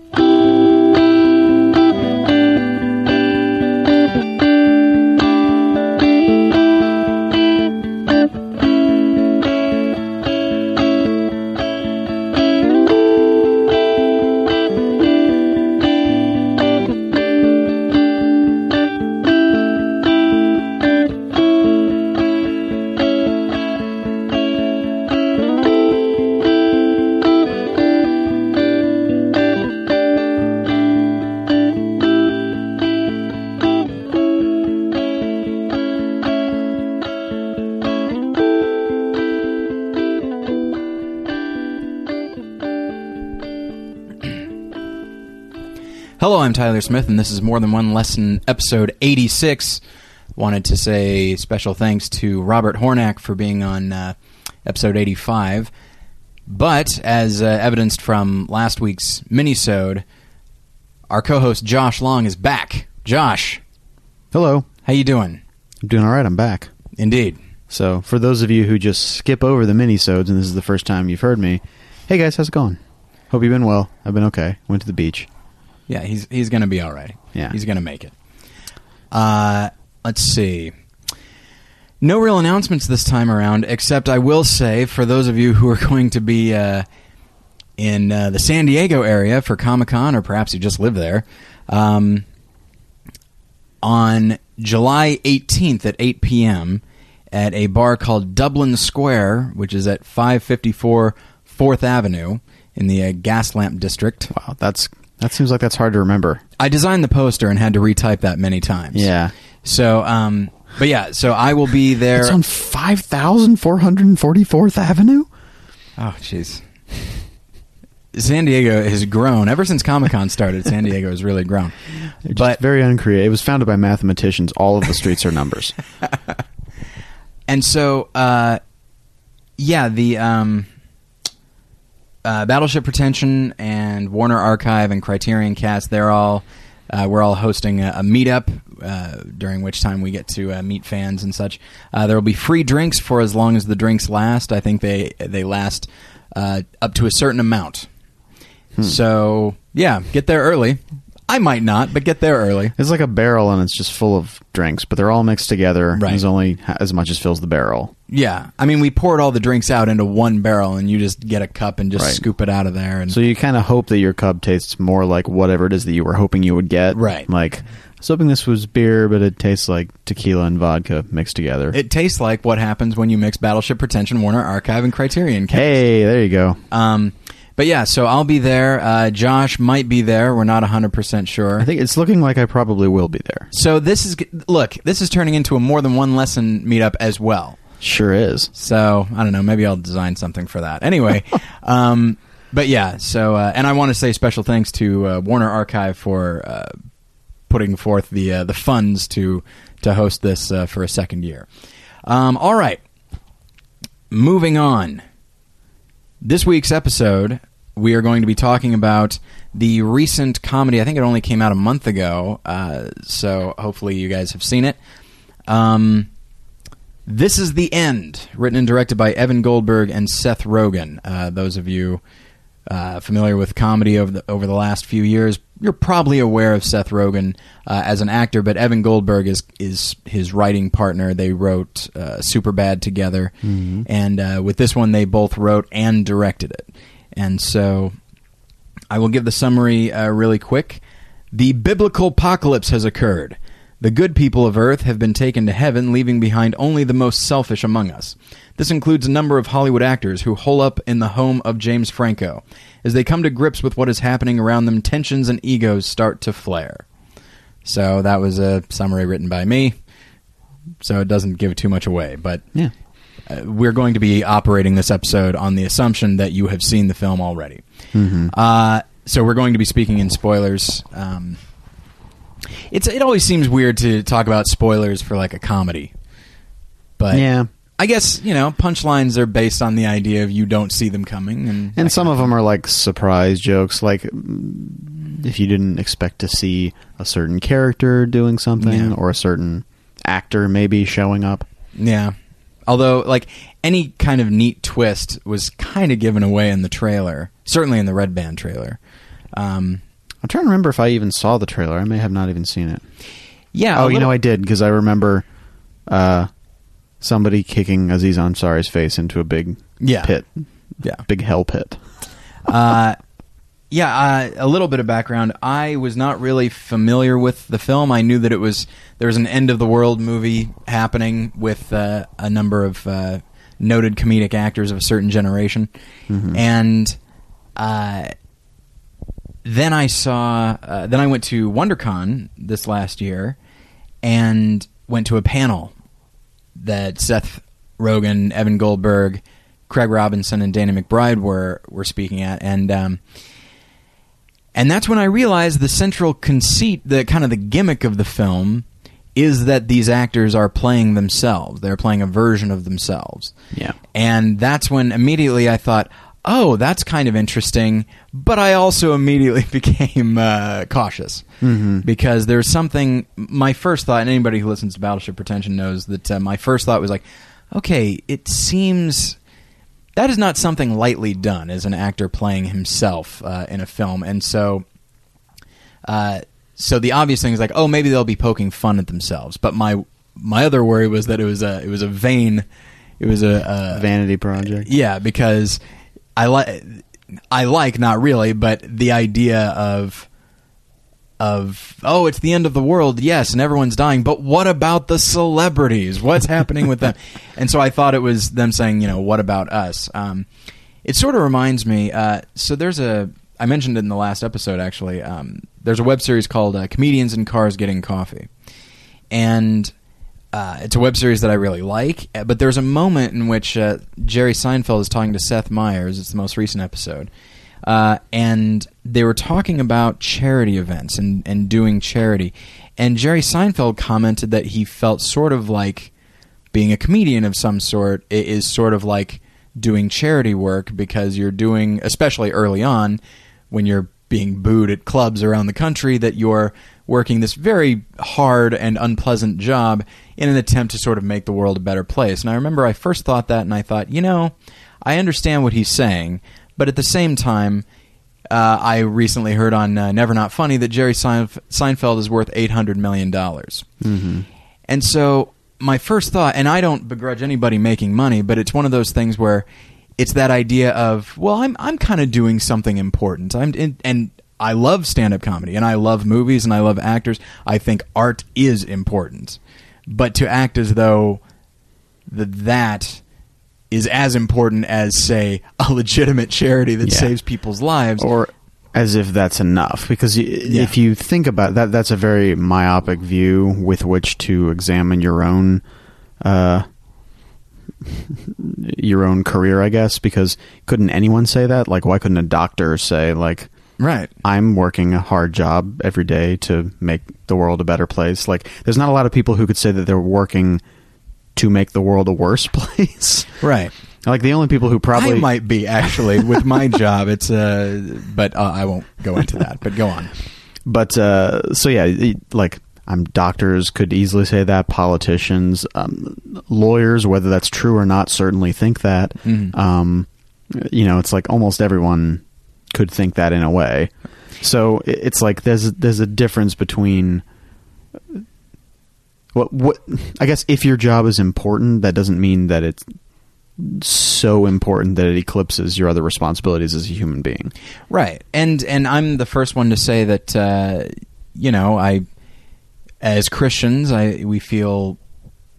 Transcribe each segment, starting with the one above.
Hello, Tyler Smith, and this is More Than One Lesson, episode 86. Wanted to say special thanks to Robert Hornack for being on uh, episode 85. But, as uh, evidenced from last week's minisode, our co-host Josh Long is back. Josh, Hello. how you doing? I'm doing all right. I'm back. Indeed. So, for those of you who just skip over the mini-sodes and this is the first time you've heard me, hey guys, how's it going? Hope you've been well. I've been okay. Went to the beach. Yeah, he's he's going to be all right. Yeah. he's going to make it. Uh, let's see. No real announcements this time around, except I will say for those of you who are going to be uh, in uh, the San Diego area for Comic Con, or perhaps you just live there, um, on July 18th at 8 p.m. at a bar called Dublin Square, which is at 554 Fourth Avenue in the uh, Gaslamp District. Wow, that's that seems like that's hard to remember. I designed the poster and had to retype that many times. Yeah. So, um, but yeah, so I will be there. It's on 5444th Avenue? oh, jeez. San Diego has grown ever since Comic Con started. San Diego has really grown. Just But very uncreative. It was founded by mathematicians. All of the streets are numbers. and so, uh, yeah, the um, uh, Battleship Pretension and Warner Archive and Criterion Cast, they're all uh, we're all hosting a, a meetup uh, during which time we get to uh, meet fans and such. Uh, there will be free drinks for as long as the drinks last. I think they they last uh, up to a certain amount. So yeah, get there early. I might not, but get there early. It's like a barrel and it's just full of drinks, but they're all mixed together. Right. There's only as much as fills the barrel. Yeah, I mean, we poured all the drinks out into one barrel, and you just get a cup and just Right. scoop it out of there. And So you kind of hope that your cup tastes more like whatever it is that you were hoping you would get. Right. Like, I was hoping this was beer, but it tastes like tequila and vodka mixed together. it tastes like what happens when you mix Battleship Pretension, Warner Archive, and Criterion. Cast. hey, there you go. Um, but yeah, so I'll be there. Uh, Josh might be there. We're not hundred percent sure. I think it's looking like I probably will be there. so this is look. This is turning into a more than one lesson meetup as well. Sure is. So I don't know. Maybe I'll design something for that. Anyway, um, but yeah. So uh, and I want to say special thanks to uh, Warner Archive for uh, putting forth the uh, the funds to to host this uh, for a second year. Um, all right, moving on. This week's episode, we are going to be talking about the recent comedy. I think it only came out a month ago, uh, so hopefully you guys have seen it. Um, this is the end, written and directed by Evan Goldberg and Seth Rogen. Uh, those of you uh, familiar with comedy over the over the last few years, you're probably aware of Seth Rogen uh, as an actor, but Evan Goldberg is is his writing partner. They wrote uh, Superbad together, and uh, with this one, they both wrote and directed it. And so, I will give the summary uh, really quick. The biblical apocalypse has occurred. The good people of Earth have been taken to heaven, leaving behind only the most selfish among us. This includes a number of Hollywood actors who hole up in the home of James Franco. As they come to grips with what is happening around them, tensions and egos start to flare. So that was a summary written by me. So it doesn't give too much away, but Yeah. Uh, we're going to be operating this episode on the assumption that you have seen the film already. Uh, so we're going to be speaking in spoilers. Um, it's it always seems weird to talk about spoilers for like a comedy, but Yeah. I guess you know punchlines are based on the idea of you don't see them coming, and And some of them are like surprise jokes, like mm, if you didn't expect to see a certain character doing something Yeah. or a certain actor maybe showing up. yeah. Although like any kind of neat twist was kind of given away in the trailer, certainly in the Red Band trailer. Um, I'm trying to remember if I even saw the trailer. I may have not even seen it. Yeah. oh, a you know I did because I remember uh, somebody kicking Aziz Ansari's face into a big Yeah. pit, Yeah. big hell pit. Uh, yeah, uh, a little bit of background. I was not really familiar with the film. I knew that it was there was an end of the world movie happening with uh, a number of uh, noted comedic actors of a certain generation, and uh, then I saw. Uh, then I went to WonderCon this last year, and went to a panel that Seth Rogen, Evan Goldberg, Craig Robinson, and Danny McBride were were speaking at, and um, and that's when I realized the central conceit, the kind of the gimmick of the film, is that these actors are playing themselves. They're playing a version of themselves. Yeah. And that's when immediately I thought, oh, that's kind of interesting. But I also immediately became uh, cautious because there's something. My first thought, and anybody who listens to Battleship Pretension knows that uh, my first thought was like, okay, it seems that is not something lightly done as an actor playing himself uh, in a film, and so. Uh, so the obvious thing is like, oh, maybe they'll be poking fun at themselves. But my my other worry was that it was a it was a vain, it was a, a Vanity project. yeah, because I like I like not really, but the idea of of oh, it's the end of the world, yes, and everyone's dying, but what about the celebrities? What's happening with them? And so I thought it was them saying, you know, what about us? Um, it sort of reminds me. Uh, so there's a I mentioned it in the last episode actually. Um, there's a web series called uh, Comedians in Cars Getting Coffee, and uh, it's a web series that I really like. But there's a moment in which uh, Jerry Seinfeld is talking to Seth Meyers. It's the most recent episode, uh, and they were talking about charity events and and doing charity. And Jerry Seinfeld commented that he felt sort of like being a comedian of some sort is sort of like doing charity work because you're doing, especially early on, when you're being booed at clubs around the country, that you're working this very hard and unpleasant job in an attempt to sort of make the world a better place. And I remember I first thought that, and I thought, you know, I understand what he's saying, but at the same time, uh, I recently heard on uh, Never Not Funny that Jerry Seinf- Seinfeld is worth eight hundred million dollars. Mm-hmm. And so my first thought, and I don't begrudge anybody making money, but it's one of those things where it's that idea of, well, I'm I'm kind of doing something important. I'm in, and I love stand up comedy, and I love movies, and I love actors. I think art is important, but to act as though that that is as important as say a legitimate charity that Yeah. saves people's lives. Or as if that's enough. Because y- Yeah. if you think about that that's a very myopic view with which to examine your own uh your own career i guess. Because couldn't anyone say that? Like why couldn't a doctor say like right. I'm working a hard job every day to make the world a better place? Like there's not a lot of people who could say that they're working to make the world a worse place right like the only people who probably I might be actually with my job. It's uh, but uh, I won't go into that. But go on. but uh, so yeah, like I'm doctors could easily say that. Politicians, um, lawyers, whether that's true or not, certainly think that. Mhm. Um, you know, it's like almost everyone could think that in a way. So it's like there's there's a difference between what what I guess if your job is important, that doesn't mean that it's so important that it eclipses your other responsibilities as a human being. Right, and and I'm the first one to say that uh, you know I, as Christians, I we feel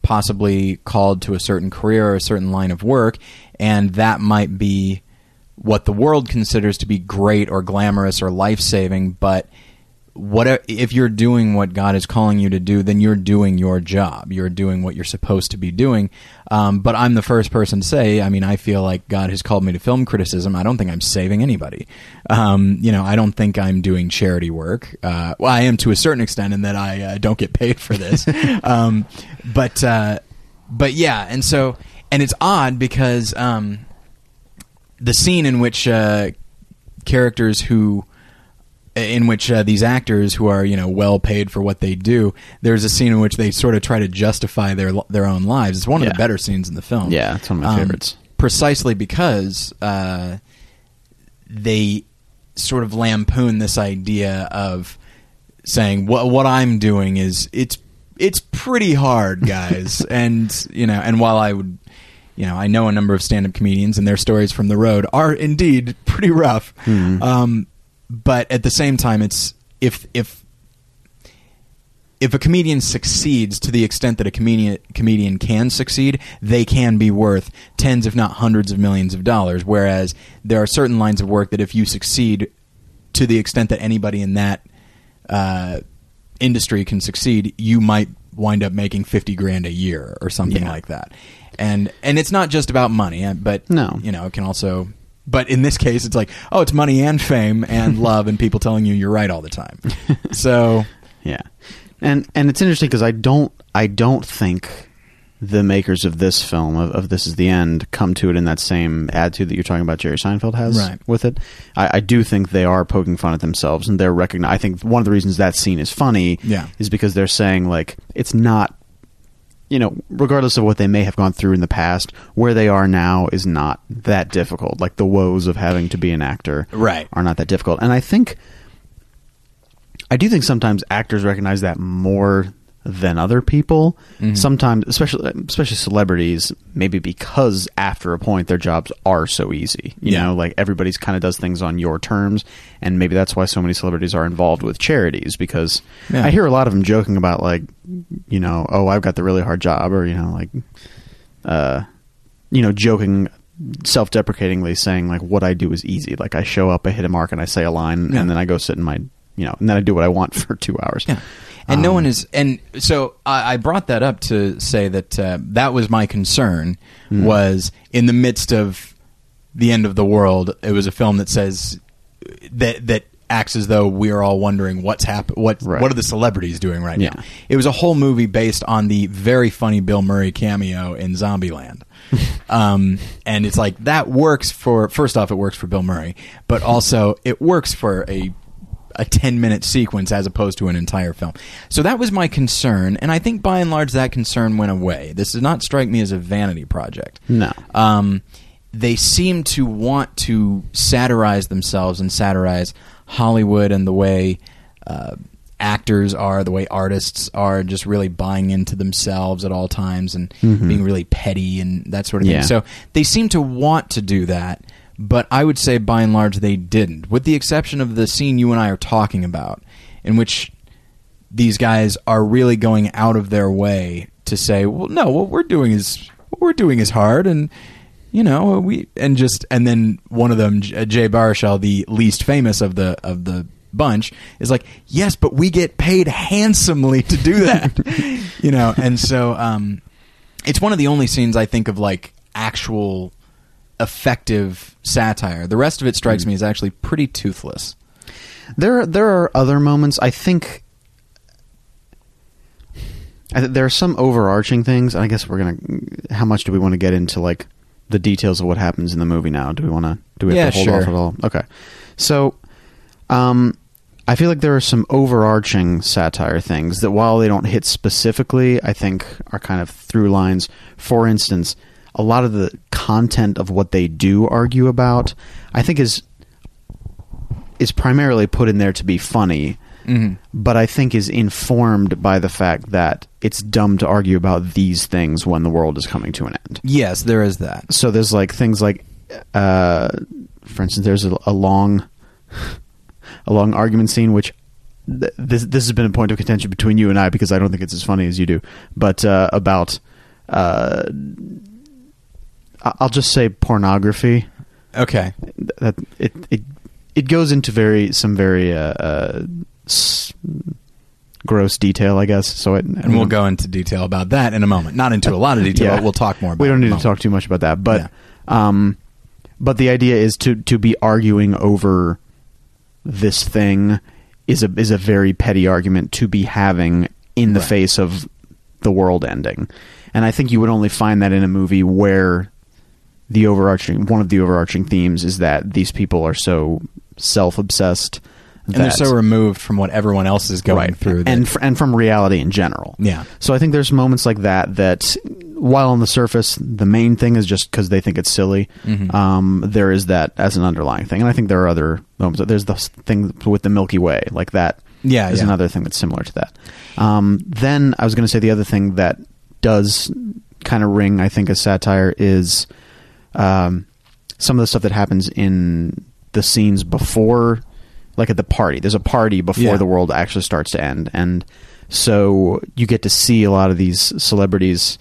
possibly called to a certain career or a certain line of work, and that might be what the world considers to be great or glamorous or life saving, but what if you're doing what God is calling you to do, then you're doing your job. You're doing what you're supposed to be doing. Um, but I'm the first person to say, I mean, I feel like God has called me to film criticism. I don't think I'm saving anybody. Um, you know, I don't think I'm doing charity work. Uh, well, I am to a certain extent in that I uh, don't get paid for this. um, but uh, but yeah, and so and it's odd because um, the scene in which uh, characters who in which uh, these actors who are you know well paid for what they do there's a scene in which they sort of try to justify their their own lives it's one of Yeah. the better scenes in the film Yeah, it's one of my Um, favorites. precisely because uh, they sort of lampoon this idea of saying what what I'm doing is it's it's pretty hard, guys, and you know, and while I would. You know, I know a number of stand-up comedians, and their stories from the road are indeed pretty rough. Um, but at the same time, it's if if if a comedian succeeds to the extent that a comedian comedian can succeed, they can be worth tens, if not hundreds, of millions of dollars. Whereas there are certain lines of work that if you succeed to the extent that anybody in that uh, industry can succeed, you might wind up making fifty grand a year or something Yeah. like that. And and it's not just about money, uh, but No. you know, it can also. But in this case, it's like, oh, it's money and fame and love and people telling you you're right all the time. So Yeah, and and it's interesting because I don't I don't think the makers of this film of, of This Is the End come to it in that same attitude that you're talking about Jerry Seinfeld has Right. with it. I, I do think they are poking fun at themselves and they're recognize. I think one of the reasons that scene is funny Yeah. is because they're saying like it's not. You know, regardless of what they may have gone through in the past, where they are now is not that difficult. Like the woes of having to be an actor, Right. are not that difficult. And I think I do think sometimes actors recognize that more than other people. Mm-hmm. Sometimes, especially especially celebrities, maybe because after a point their jobs are so easy. You Yeah. know, like everybody's kind of does things on your terms, and maybe that's why so many celebrities are involved with charities. Because Yeah. I hear a lot of them joking about like, you know, oh, I've got the really hard job, or you know, like, uh, you know, joking. Self-deprecatingly saying like what I do is easy. Like I show up, I hit a mark, and I say a line, Yeah. and then I go sit in my, you know, and then I do what I want for two hours. Yeah. And no Um, one is, and so I, I brought that up to say that uh, that was my concern. Hmm. Was in the midst of the end of the world, it was a film that says that that acts as though we are all wondering what's happen, what Right. what are the celebrities doing right Yeah. now. It was a whole movie based on the very funny Bill Murray cameo in Zombieland. um, and it's like that works for first off, it works for Bill Murray, but also it works for a a 10 minute sequence as opposed to an entire film. So that was my concern, and I think by and large that concern went away. This does not strike me as a vanity project. No. Um, they seem to want to satirize themselves and satirize Hollywood and the way uh, actors are, the way artists are, just really buying into themselves at all times and being really petty and that sort of Yeah. thing. So they seem to want to do that, but I would say by and large they didn't, with the exception of the scene you and I are talking about, in which these guys are really going out of their way to say, well, no, what we're doing is what we're doing is hard, and you know we and just and then one of them, J- Jay Baruchel, the least famous of the of the bunch, is like, yes, but we get paid handsomely to do that, you know, and so um, it's one of the only scenes I think of like actual effective satire. The rest of it strikes me as actually pretty toothless. There, there are other moments. I think I th- there are some overarching things. I guess we're gonna. How much do we want to get into like the details of what happens in the movie now? Do we want to? Do we have Yeah, to hold sure. off at all? Okay. So, um, I feel like there are some overarching satire things that, while they don't hit specifically, I think are kind of through lines. For instance, a lot of the content of what they do argue about, I think is is primarily put in there to be funny, Mhm. but I think is informed by the fact that it's dumb to argue about these things when the world is coming to an end. Yes, there is that. So there's like things like, uh, for instance, there's a, a long, a long argument scene which. th- This this has been a point of contention between you and I because I don't think it's as funny as you do, but uh, about uh, I'll just say pornography Okay. that it it it goes into very some very uh, uh, s- gross detail, I guess. So it, And we'll go into detail about that in a moment. Not into a lot of detail, Yeah. but we'll talk more about We don't need to talk too much about that, but um, but the idea is to to be arguing over this thing is a is a very petty argument to be having in the Right. face of the world ending, and I think you would only find that in a movie where the overarching one of the overarching themes is that these people are so self obsessed And they're so removed from what everyone else is going through. and and from reality in general. Yeah. So I think there's moments like that that while on the surface the main thing is just because they think it's silly, Mm-hmm. um, there is that as an underlying thing, and I think there are other moments. There's the thing with the Milky Way, like that. Yeah, is yeah. another thing that's similar to that. Um, then I was going to say the other thing that does kind of ring, I think, as satire is um, some of the stuff that happens in the scenes before, like at the party. There's a party before Yeah. the world actually starts to end, and so you get to see a lot of these celebrities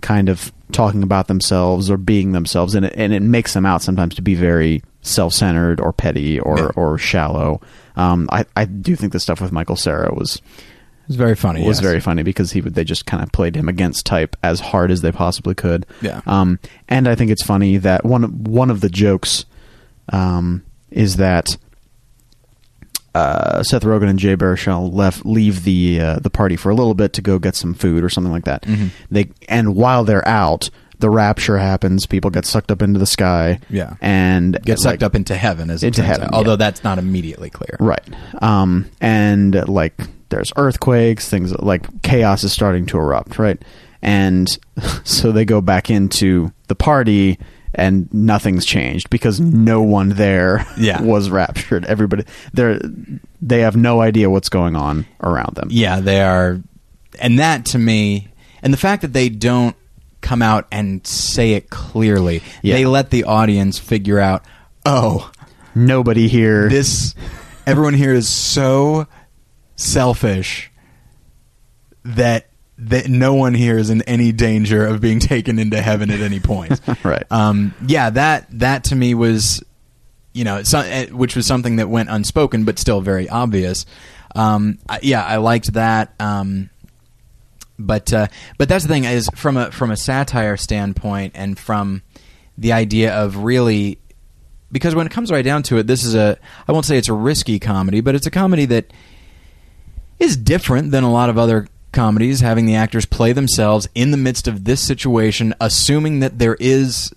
kind of talking about themselves or being themselves, and it, and it makes them out sometimes to be very self-centered or petty or Yeah. or shallow. Um, I I do think the stuff with Michael Cera was It's very funny. It was yes. very funny because he would they just kind of played him against type as hard as they possibly could. Yeah. Um, and I think it's funny that one one of the jokes um, is that uh, Seth Rogen and Jay Baruchel left leave the uh, the party for a little bit to go get some food or something like that. Mhm. They and while they're out, the rapture happens. People get sucked up into the sky. Yeah. and Get sucked like- up into heaven, as it Into heaven, out. Although yeah. that's not immediately clear. Right. Um, and like there's earthquakes, things like chaos is starting to erupt, right? And so they go back into the party and nothing's changed because no one there Yeah. was raptured. Everybody they're they have no idea what's going on around them. Yeah, they are, and that to me, and the fact that they don't come out and say it clearly, Yeah. they let the audience figure out. Oh, Nobody here this everyone here is so selfish that that no one here is in any danger of being taken into heaven at any point. Right. Um, yeah, that that to me was, you know, so, eh, which was something that went unspoken, but still very obvious. Um, I, yeah, I liked that. Um, but uh, but that's the thing is from a from a satire standpoint and from the idea of really because when it comes right down to it, this is a I won't say it's a risky comedy, but it's a comedy that is different than a lot of other comedies, having the actors play themselves in the midst of this situation, assuming that there is,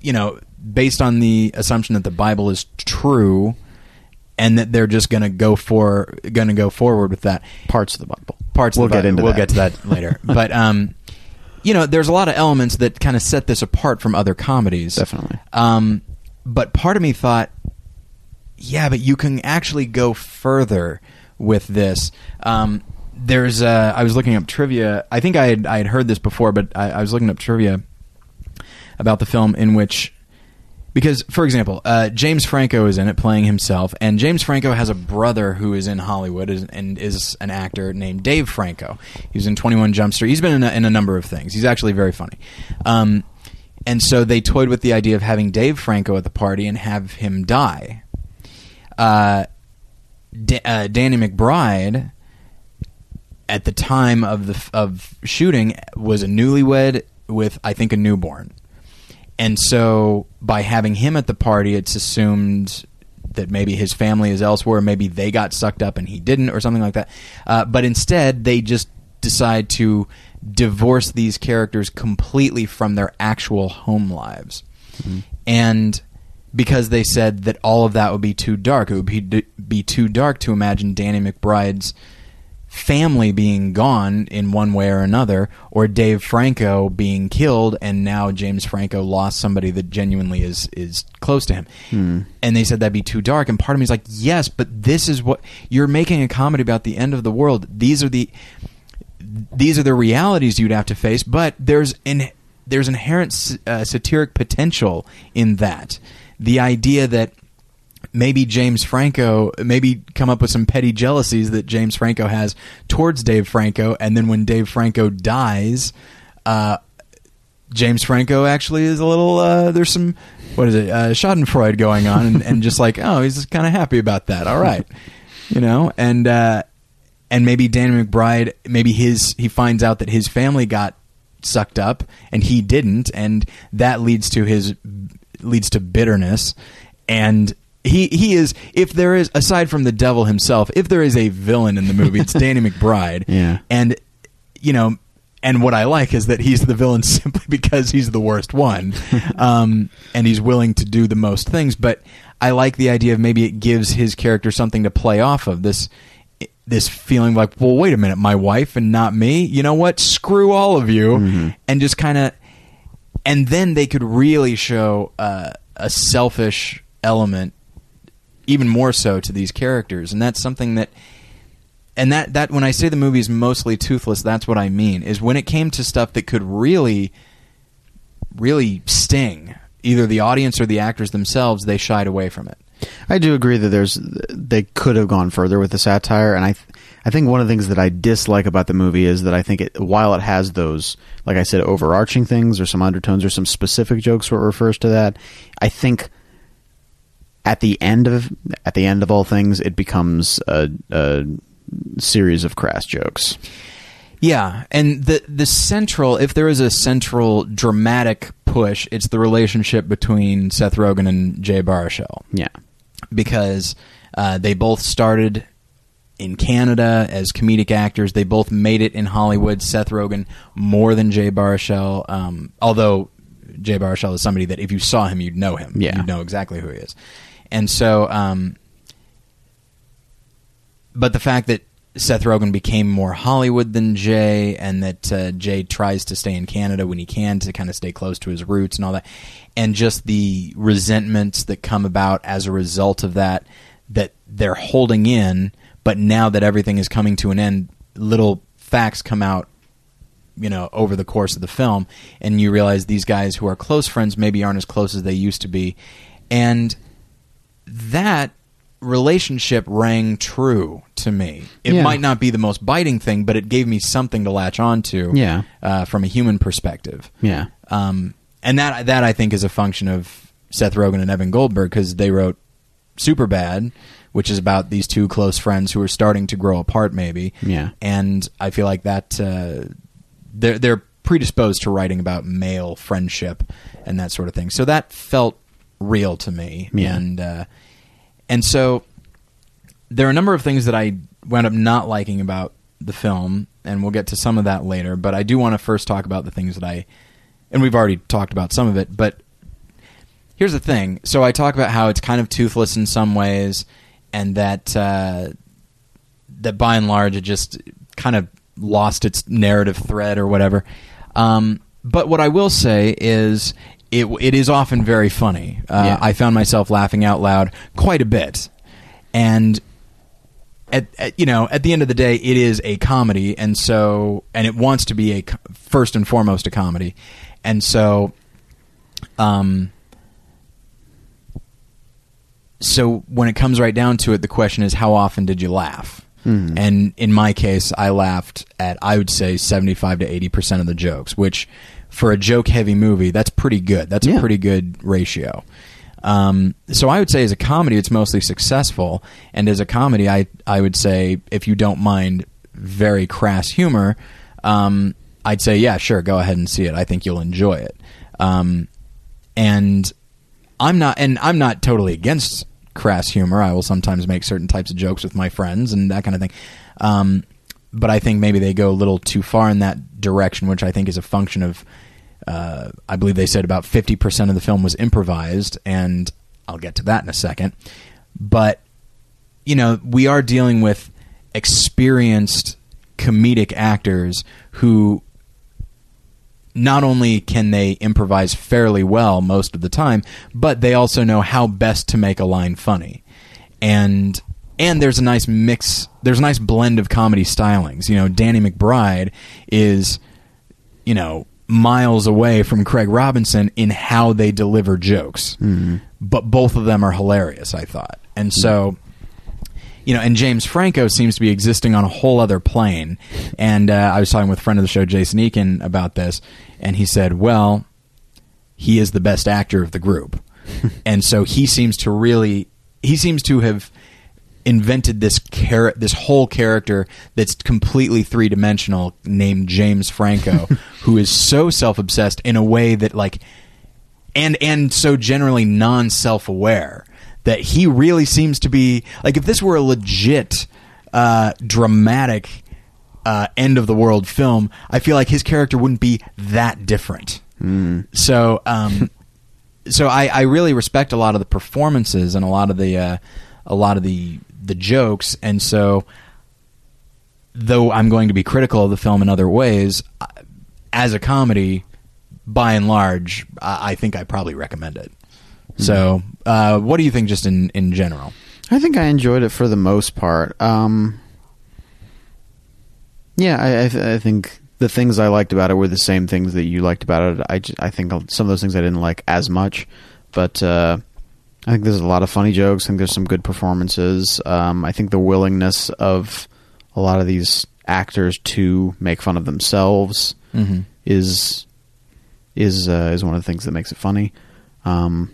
you know, based on the assumption that the Bible is true, and that they're just going to go for going to go forward with that parts of the Bible. parts. We'll of the get Bible. into we'll that. get to that later, but um, you know, there's a lot of elements that kind of set this apart from other comedies. Definitely. Um, but part of me thought, yeah, but you can actually go further with this. Um, there's, I was looking up trivia. I think I had I had heard this before, but I, I was looking up trivia about the film in which. Because, for example, uh, James Franco is in it playing himself, and James Franco has a brother who is in Hollywood and is an actor named Dave Franco. he's in 21 Jump Street. He's been in a, in a number of things. He's actually very funny. Um, and so they toyed with the idea of having Dave Franco at the party and have him die. Uh, Da- uh, Danny McBride, at the time of the f- of shooting, was a newlywed with I think a newborn, and so by having him at the party, it's assumed that maybe his family is elsewhere, maybe they got sucked up and he didn't, or something like that. Uh, but instead, they just decide to divorce these characters completely from their actual home lives, and because they said that all of that would be too dark, it would be be too dark to imagine Danny McBride's family being gone in one way or another, or Dave Franco being killed, and now James Franco lost somebody that genuinely is is close to him. And they said that'd be too dark. And part of me is like, yes, but this is what you're making a comedy about the end of the world. These are the these are the realities you'd have to face. But there's in there's inherent uh, satiric potential in that. The idea that maybe James Franco, maybe come up with some petty jealousies that James Franco has towards Dave Franco, and then when Dave Franco dies, uh, James Franco actually is a little. Uh, there's some what is it, uh, Schadenfreude going on, and, and just like oh, he's just kind of happy about that. All right, you know, and uh, and maybe Danny McBride, maybe his he finds out that his family got sucked up and he didn't, and that leads to his leads to bitterness, and he he is if there is aside from the devil himself, if there is a villain in the movie, it's Danny McBride, Yeah. and you know. And what I like is that he's the villain simply because he's the worst one, um, and he's willing to do the most things. But I like the idea of maybe it gives his character something to play off of. This this feeling like, well, wait a minute, my wife and not me. You know what? Screw all of you, and just kind of, and then they could really show uh, a selfish element, even more so to these characters, and that's something that. And that, that when I say the movie's mostly toothless, that's what I mean. Is when it came to stuff that could really, really sting either the audience or the actors themselves, they shied away from it. I do agree that there's they could have gone further with the satire, and I I think one of the things that I dislike about the movie is that I think it while it has those like I said overarching things or some undertones or some specific jokes where it refers to that, I think at the end of at the end of all things it becomes a, a series of crass jokes. Yeah, and the the central, if there is a central dramatic push, it's the relationship between Seth Rogen and Jay Baruchel Yeah. because uh, they both started in Canada as comedic actors. They both made it in Hollywood. Seth Rogen more than Jay Baruchel, um, although Jay Baruchel is somebody that if you saw him, you'd know him. Yeah. you'd know exactly who he is. And so, um, but the fact that Seth Rogen became more Hollywood than Jay, and that uh, Jay tries to stay in Canada when he can to kind of stay close to his roots and all that, and just the resentments that come about as a result of that, that they're holding in, but now that everything is coming to an end, little facts come out you know over the course of the film and you realize these guys who are close friends maybe aren't as close as they used to be and that relationship rang true to me it Yeah. might not be the most biting thing but it gave me something to latch onto Yeah. uh, from a human perspective Yeah. um, and that that I think is a function of Seth Rogen and Evan Goldberg because they wrote Superbad, which is about these two close friends who are starting to grow apart, maybe. Yeah. And I feel like that uh, they're they're predisposed to writing about male friendship and that sort of thing. So that felt real to me, Yeah. and uh, and so there are a number of things that I wound up not liking about the film, and we'll get to some of that later. But I do want to first talk about the things that I, and we've already talked about some of it. But here's the thing: so I talk about how it's kind of toothless in some ways, and that uh, that by and large it just kind of lost its narrative thread or whatever. Um, but what I will say is. It, it is often very funny. Uh, Yeah. I found myself laughing out loud quite a bit, and at, at you know at the end of the day it is a comedy and so and it wants to be a first and foremost a comedy and so um so when it comes right down to it the question is how often did you laugh? And in my case i laughed at i would say 75 to 80% of the jokes which for a joke heavy movie that's pretty good. That's a pretty good ratio. Um, so I would say as a comedy, it's mostly successful, and as a comedy, I I would say if you don't mind very crass humor, um, I'd say yeah, sure, go ahead and see it. I think you'll enjoy it. Um, and I'm not, and I'm not totally against crass humor. I will sometimes make certain types of jokes with my friends and that kind of thing. Um, but I think maybe they go a little too far in that direction, which I think is a function of. Uh, I believe they said about 50% of the film was improvised, and I'll get to that in a second. But, you know, we are dealing with experienced comedic actors who not only can they improvise fairly well most of the time, but they also know how best to make a line funny. And and there's a nice mix there's a nice blend of comedy stylings. You know, Danny McBride is you know, miles away from Craig Robinson in how they deliver jokes. Mm-hmm. But both of them are hilarious, I thought. And so mm-hmm. You know, and James Franco seems to be existing on a whole other plane. And uh, I was talking with a friend of the show, Jason Eakin, about this, and he said, "Well, he is the best actor of the group," and so he seems to really, he seems to have invented this char- this whole character that's completely three dimensional, named James Franco, who is so self obsessed in a way that like and and so generally non self aware that he really seems to be like if this were a legit uh, dramatic uh, end of the world film, I feel like his character wouldn't be that different. So um, so I, I really respect a lot of the performances and a lot of the uh, a lot of the the jokes, and so though I'm going to be critical of the film in other ways, uh, as a comedy, by and large, I, I think I probably recommend it. So, uh, what do you think, just in in general? I think I enjoyed it for the most part. Um, yeah, I, I, th- I think the things I liked about it were the same things that you liked about it. I, I think some of those things I didn't like as much, but uh, I think there's a lot of funny jokes. I think there's some good performances. Um, I think the willingness of a lot of these actors to make fun of themselves Mm-hmm. is is uh, is one of the things that makes it funny. Um,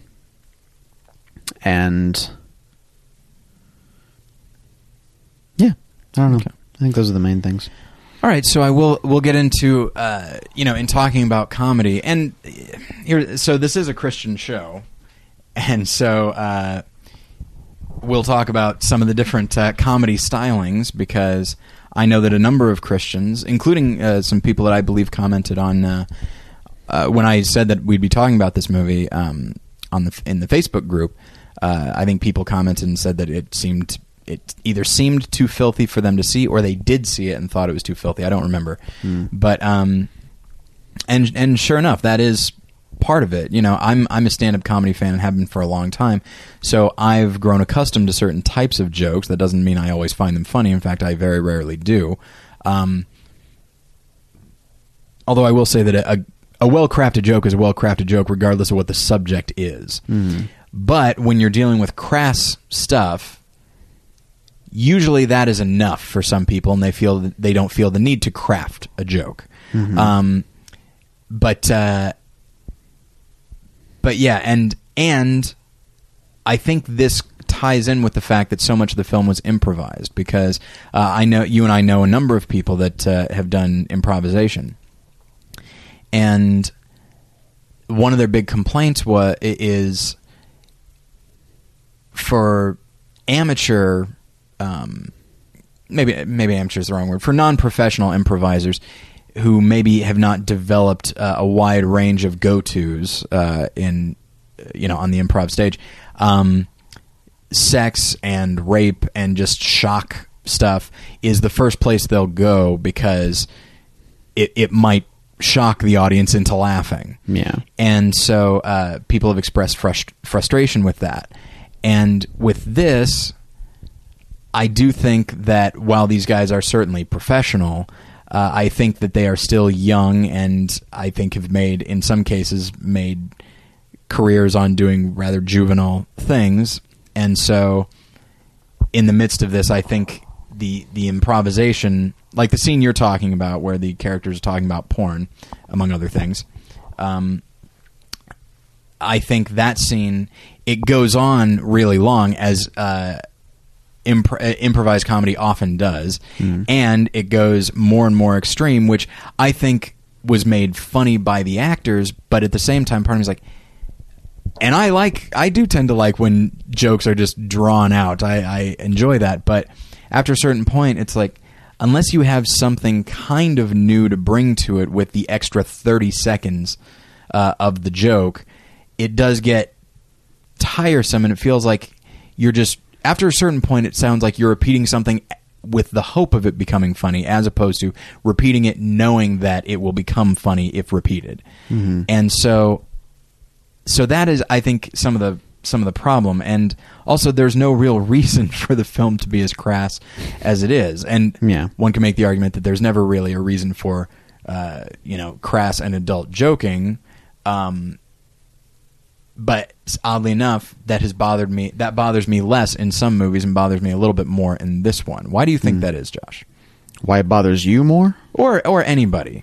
and yeah, I don't know. Okay. I think those are the main things. All right, so I will we'll get into uh, you know in talking about comedy and uh, here so this is a Christian show, and so uh, we'll talk about some of the different uh, comedy stylings because I know that a number of Christians, including uh, some people that I believe commented on uh, uh, when I said that we'd be talking about this movie um, on the in the Facebook group. Uh, I think people commented and said that it seemed it either seemed too filthy for them to see, or they did see it and thought it was too filthy. I don't remember, but um, and and sure enough, that is part of it. You know, I'm I'm a stand up comedy fan and have been for a long time, so I've grown accustomed to certain types of jokes. That doesn't mean I always find them funny. In fact, I very rarely do. Um, although I will say that a, a well crafted joke is a well crafted joke, regardless of what the subject is. But when you're dealing with crass stuff, usually that is enough for some people, and they feel that they don't feel the need to craft a joke. Um, but uh, but yeah, and and I think this ties in with the fact that so much of the film was improvised because uh, I know you and I know a number of people that uh, have done improvisation, and one of their big complaints was is for amateur um, maybe maybe amateur is the wrong word for non-professional improvisers who maybe have not developed uh, a wide range of go-tos uh, in you know on the improv stage um, sex and rape and just shock stuff is the first place they'll go because it, it might shock the audience into laughing Yeah. and so uh, people have expressed frust- frustration with that. And with this, I do think that while these guys are certainly professional, uh, I think that they are still young and I think have made, in some cases, made careers on doing rather juvenile things. And so, in the midst of this, I think the the improvisation, like the scene you're talking about, where the characters are talking about porn, among other things, um, I think that scene it goes on really long as uh, impro- uh, improvised comedy often does, and it goes more and more extreme, which I think was made funny by the actors, but at the same time, part of me is like, and I like I do tend to like when jokes are just drawn out. I, I enjoy that, but after a certain point, it's like unless you have something kind of new to bring to it with the extra thirty seconds uh, of the joke, it does get tiresome, and it feels like you're just after a certain point. It sounds like you're repeating something with the hope of it becoming funny, as opposed to repeating it knowing that it will become funny if repeated. And so so that is i think some of the some of the problem and also there's no real reason for the film to be as crass as it is and Yeah. one can make the argument that there's never really a reason for uh, you know crass and adult joking um, but oddly enough that has bothered me that bothers me less in some movies and bothers me a little bit more in this one why do you think that is josh Why it bothers you more? or or anybody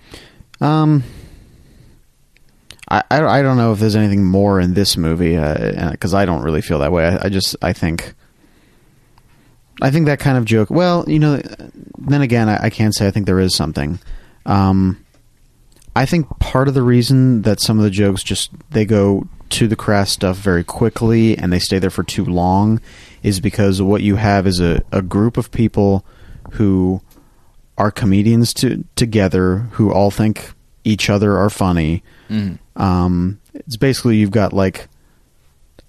Um, I, I, I don't know if there's anything more in this movie because I don't really feel that way. I, I just I think I think that kind of joke. Well, you know, then again, I, I can't say I think there is something. Um, I think part of the reason that some of the jokes just they go to the crass stuff very quickly and they stay there for too long is because what you have is a, a group of people who are comedians to, together who all think each other are funny. Um, it's basically you've got like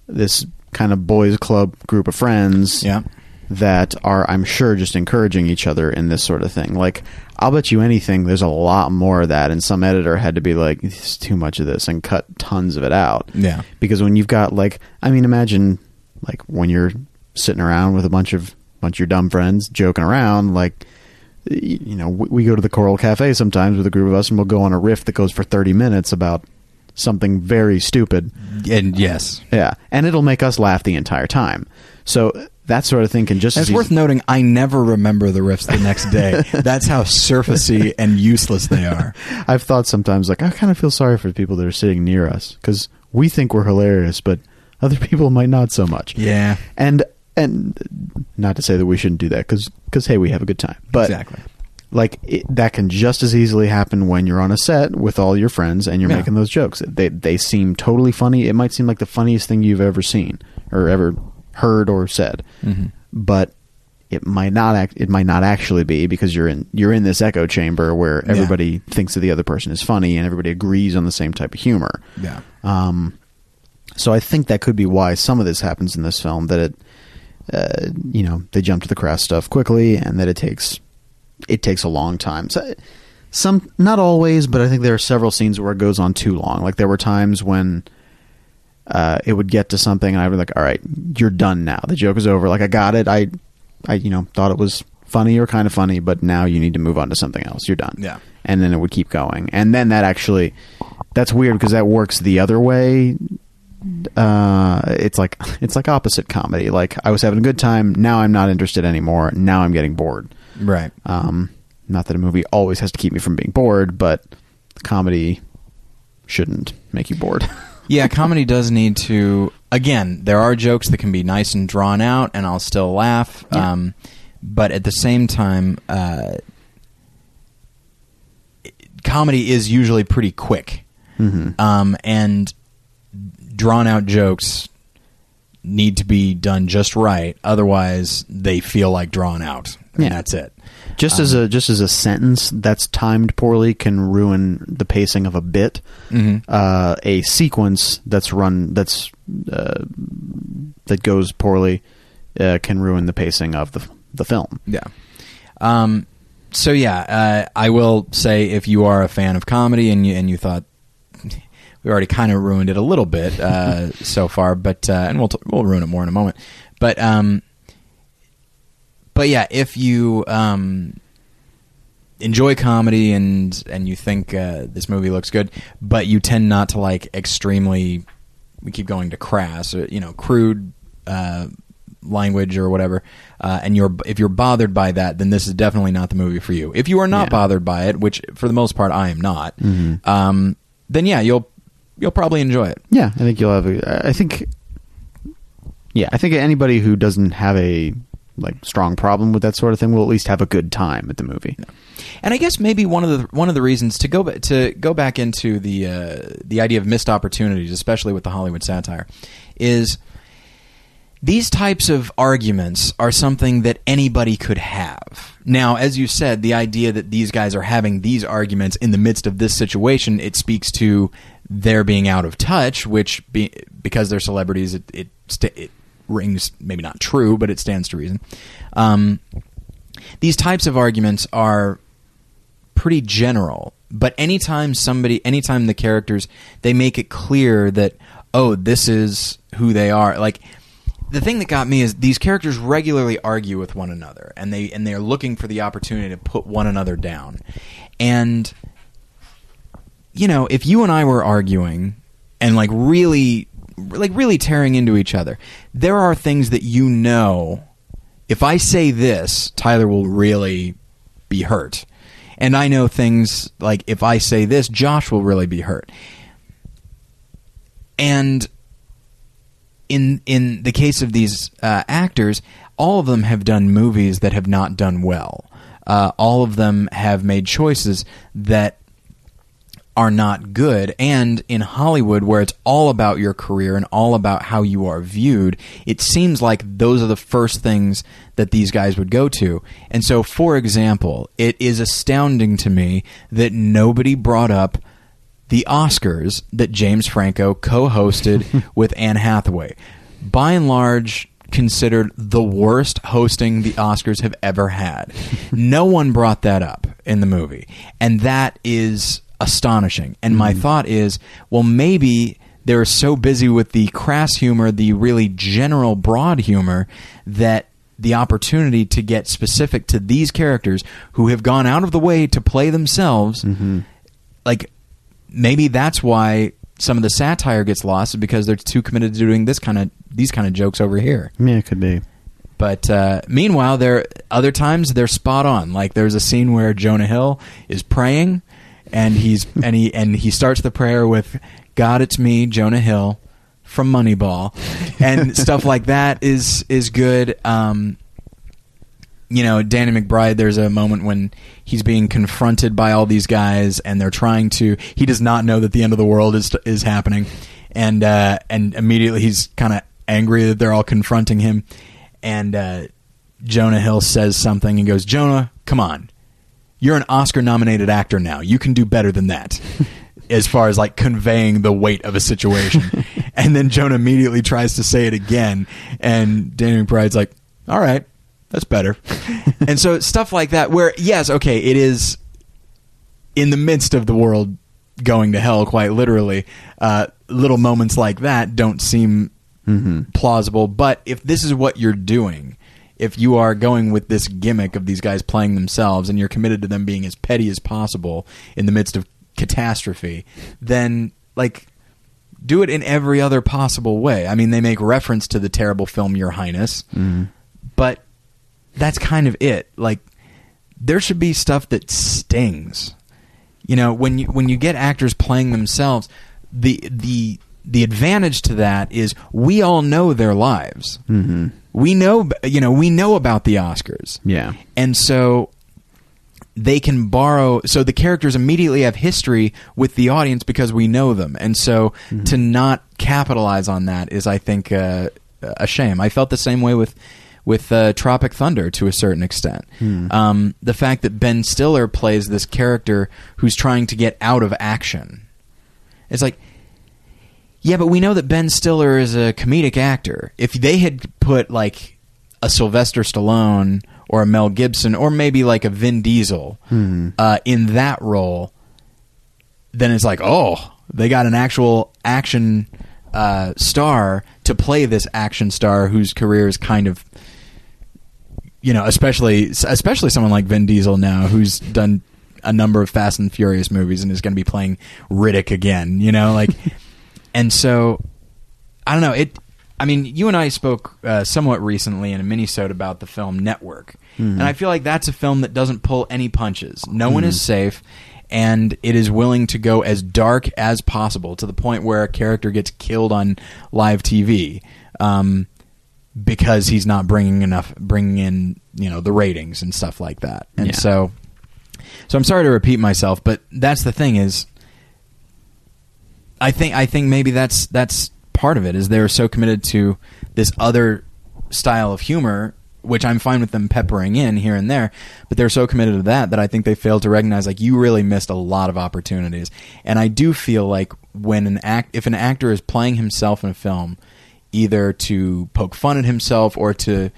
this kind of boys club group of friends yeah that are, I'm sure, just encouraging each other in this sort of thing. Like, I'll bet you anything, there's a lot more of that, and some editor had to be like, "It's too much of this," and cut tons of it out. Yeah. because when you've got like, I mean, imagine like when you're sitting around with a bunch of bunch of your dumb friends joking around, like. You know, we, we go to the Coral Cafe sometimes with a group of us, and we'll go on a riff that goes for thirty minutes about something very stupid. And yes. Yeah, and it'll make us laugh the entire time. So that sort of thing can just It's worth noting I never remember the riffs the next day. That's how surfacey and useless they are. I've thought sometimes like I kind of feel sorry for the people that are sitting near us because we think we're hilarious, but other people might not so much. Yeah. and and not to say that we shouldn't do that because hey, we have a good time, but exactly. like it, that can just as easily happen when you're on a set with all your friends and you're Yeah. making those jokes. They they seem totally funny. It might seem like the funniest thing you've ever seen or ever heard or said, Mhm. but it might not act, it might not actually be because you're in you're in this echo chamber where Yeah. everybody thinks that the other person is funny and everybody agrees on the same type of humor. Yeah. Um, so I think that could be why some of this happens in this film. That it, uh, you know, they jump to the crass stuff quickly, and that it takes it takes a long time. So some, not always, but I think there are several scenes where it goes on too long. Like there were times when. Uh, it would get to something, and I'd be like, "All right, you're done now. The joke is over. Like I got it. I, I, you know, thought it was funny or kind of funny, but now you need to move on to something else. You're done." Yeah. and then it would keep going, and then that actually, that's weird because that works the other way uh it's like it's like opposite comedy like i was having a good time now i'm not interested anymore now i'm getting bored Right. um not that a movie always has to keep me from being bored but comedy shouldn't make you bored Yeah, comedy does need to. Again, there are jokes that can be nice and drawn out, and I'll still laugh. Yeah. Um, but at the same time, uh, comedy is usually pretty quick, Mhm. um, and drawn out jokes need to be done just right. Otherwise, they feel like drawn out, and Yeah. that's it. Just as a just as a sentence that's timed poorly can ruin the pacing of a bit Mhm. uh a sequence that's run that's uh, that goes poorly uh, can ruin the pacing of the the film Yeah. Um, so yeah, uh, I will say if you are a fan of comedy and you and you thought we already kind of ruined it a little bit uh, so far, but uh, and we'll t- we'll ruin it more in a moment. But um, but yeah, if you um, enjoy comedy and and you think uh, this movie looks good, but you tend not to like extremely, we keep going to crass, or, you know, crude uh, language or whatever, uh, and you're if you're bothered by that, then this is definitely not the movie for you. If you are not Yeah. bothered by it, which for the most part I am not, Mhm. um, then yeah, you'll you'll probably enjoy it. Yeah, I think you'll have. A, I think. Yeah, I think anybody who doesn't have a like strong problem with that sort of thing We'll at least have a good time at the movie. And I guess maybe one of the one of the reasons to go to go back into the uh, the idea of missed opportunities, especially with the Hollywood satire, is these types of arguments are something that anybody could have. Now, as you said, the idea that these guys are having these arguments in the midst of this situation, it speaks to their being out of touch, which be, because they're celebrities, it it, it rings maybe not true, but it stands to reason. Um, these types of arguments are pretty general but anytime somebody anytime the characters they make it clear that oh this is who they are like the thing that got me is these characters regularly argue with one another and they and they're looking for the opportunity to put one another down and you know if you and I were arguing and like really like really tearing into each other there are things that you know if I say this Tyler will really be hurt and I know things like if I say this, Josh will really be hurt. And in in the case of these uh, actors, all of them have done movies that have not done well. Uh, all of them have made choices that are not good. And in Hollywood, where it's all about your career and all about how you are viewed, it seems like those are the first things that these guys would go to. And so, for example, it is astounding to me that nobody brought up the Oscars that James Franco co hosted with Anne Hathaway. By and large, considered the worst hosting the Oscars have ever had. no one brought that up in the movie. And that is astonishing. And my thought is, well, maybe they're so busy with the crass humor, the really general, broad humor, that the opportunity to get specific to these characters who have gone out of the way to play themselves, like maybe that's why some of the satire gets lost because they're too committed to doing this kind of these kind of jokes over here. Yeah, it could be. But uh, meanwhile, there other times they're spot on. Like there's a scene where Jonah Hill is praying, and he's and he and he starts the prayer with "God, it's me, Jonah Hill." From Moneyball, and stuff like that is is good. Um, you know, Danny McBride, there's a moment when he's being confronted by all these guys, and they're trying to. He does not know that the end of the world is is happening, and uh, and immediately he's kind of angry that they're all confronting him, and uh, Jonah Hill says something and goes, "Jonah, come on, you're an Oscar-nominated actor now. You can do better than that." as far as like conveying the weight of a situation. and then Jonah immediately tries to say it again, and Danny McBride's like, "All right, that's better." and so stuff like that, where yes, okay, it is in the midst of the world going to hell, quite literally. Uh, little moments like that don't seem plausible, but if this is what you're doing. If you are going with this gimmick of these guys playing themselves and you're committed to them being as petty as possible in the midst of catastrophe, then like do it in every other possible way. I mean, they make reference to the terrible film Your Highness, mm-hmm. but that's kind of it. Like there should be stuff that stings. You know, when you when you get actors playing themselves, the the the advantage to that is we all know their lives. Mm-hmm. We know, you know, we know about the Oscars. Yeah. And so they can borrow so the characters immediately have history with the audience because we know them and so to not capitalize on that is i think uh, a shame i felt the same way with with uh, tropic thunder to a certain extent um, the fact that ben stiller plays this character who's trying to get out of action it's like yeah but we know that ben stiller is a comedic actor. If they had put like a sylvester stallone or a Mel Gibson or maybe like a Vin Diesel uh, in that role, then it's like, oh, they got an actual action uh, star to play this action star whose career is kind of, you know, especially especially someone like Vin Diesel now who's done a number of Fast and Furious movies and is going to be playing Riddick again, you know, like, and so I don't know it. I mean, you and I spoke uh, somewhat recently in a minisode about the film Network, and I feel like that's a film that doesn't pull any punches. No one is safe, and it is willing to go as dark as possible to the point where a character gets killed on live TV um, because he's not bringing enough, bringing in you know the ratings and stuff like that. And Yeah. so, so I'm sorry to repeat myself, but that's the thing is I think I think maybe that's that's part of it is they're so committed to this other style of humor, which I'm fine with them peppering in here and there, but they're so committed to that that I think they failed to recognize like you really missed a lot of opportunities. And I do feel like when an act if an actor is playing himself in a film, either to poke fun at himself or to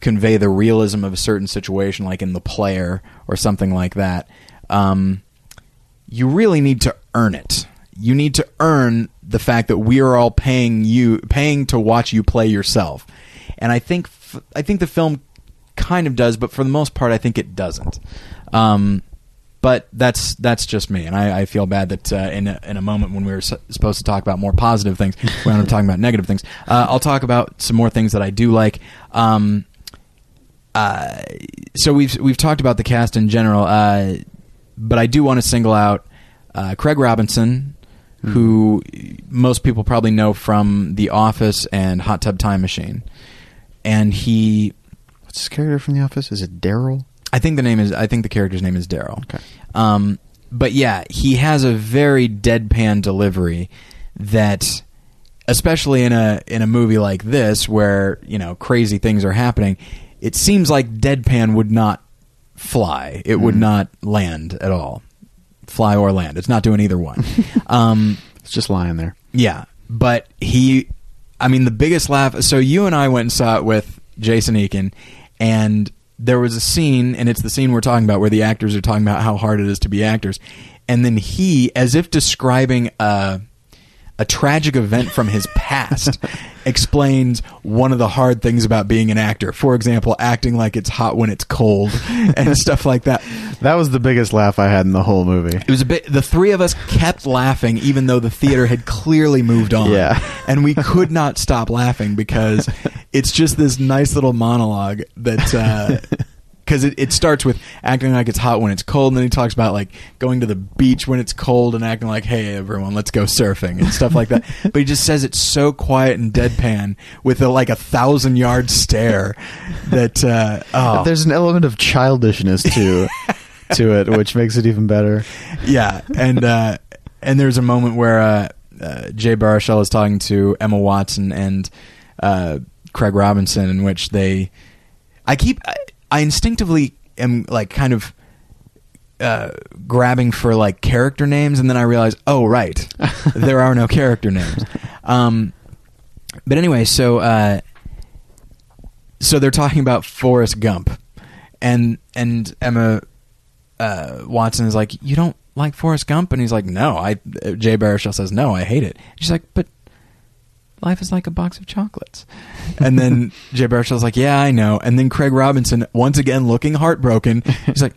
convey the realism of a certain situation, like in The Player or something like that, um, you really need to earn it. You need to earn the fact that we are all paying you, paying to watch you play yourself. And I think, I think the film kind of does, but for the most part, I think it doesn't. Um, but that's that's just me, and I, I feel bad that uh, in a, in a moment when we were s- supposed to talk about more positive things, we ended up talking about negative things. Uh, I'll talk about some more things that I do like. Um, uh, so we've we've talked about the cast in general, uh, but I do want to single out uh, Craig Robinson, who most people probably know from The Office and Hot Tub Time Machine, and he. What's his character from The Office? Is it Daryl? I think the name is. I think the character's name is Daryl. Okay. Um, but yeah, he has a very deadpan delivery that, especially in a in a movie like this where you know crazy things are happening, it seems like deadpan would not fly. It would not land at all, fly or land. It's not doing either one. um, It's just lying there. yeah, but he, I mean, the biggest laugh. So you and I went and saw it with Jason Eakin, and there was a scene, and it's the scene we're talking about, where the actors are talking about how hard it is to be actors, and then he, as if describing a a tragic event from his past, explains one of the hard things about being an actor. For example, acting like it's hot when it's cold and stuff like that. That was the biggest laugh I had in the whole movie. It was a bit. The three of us kept laughing, even though the theater had clearly moved on. Yeah. and we could not stop laughing because it's just this nice little monologue that. Uh, Because it, it starts with acting like it's hot when it's cold, and then he talks about like going to the beach when it's cold and acting like, "Hey, everyone, let's go surfing" and stuff like that. but he just says it so quiet and deadpan with a, like a thousand yard stare that uh, oh, There's an element of childishness to to it, which makes it even better. yeah, and uh, and there's a moment where uh, uh, Jay Baruchel is talking to Emma Watson and uh, Craig Robinson, in which they, I keep, I, instinctively am like kind of uh, grabbing for like character names, and then I realize, oh right, there are no character names. Um, but anyway, so uh, so they're talking about Forrest Gump, and and Emma uh, Watson is like, "You don't like Forrest Gump?" And he's like, "No." I Jay Baruchel says, "No, I hate it." She's like, "But life is like a box of chocolates." And then Jay Baruchel's like, "Yeah, I know." And then Craig Robinson, once again looking heartbroken, he's like,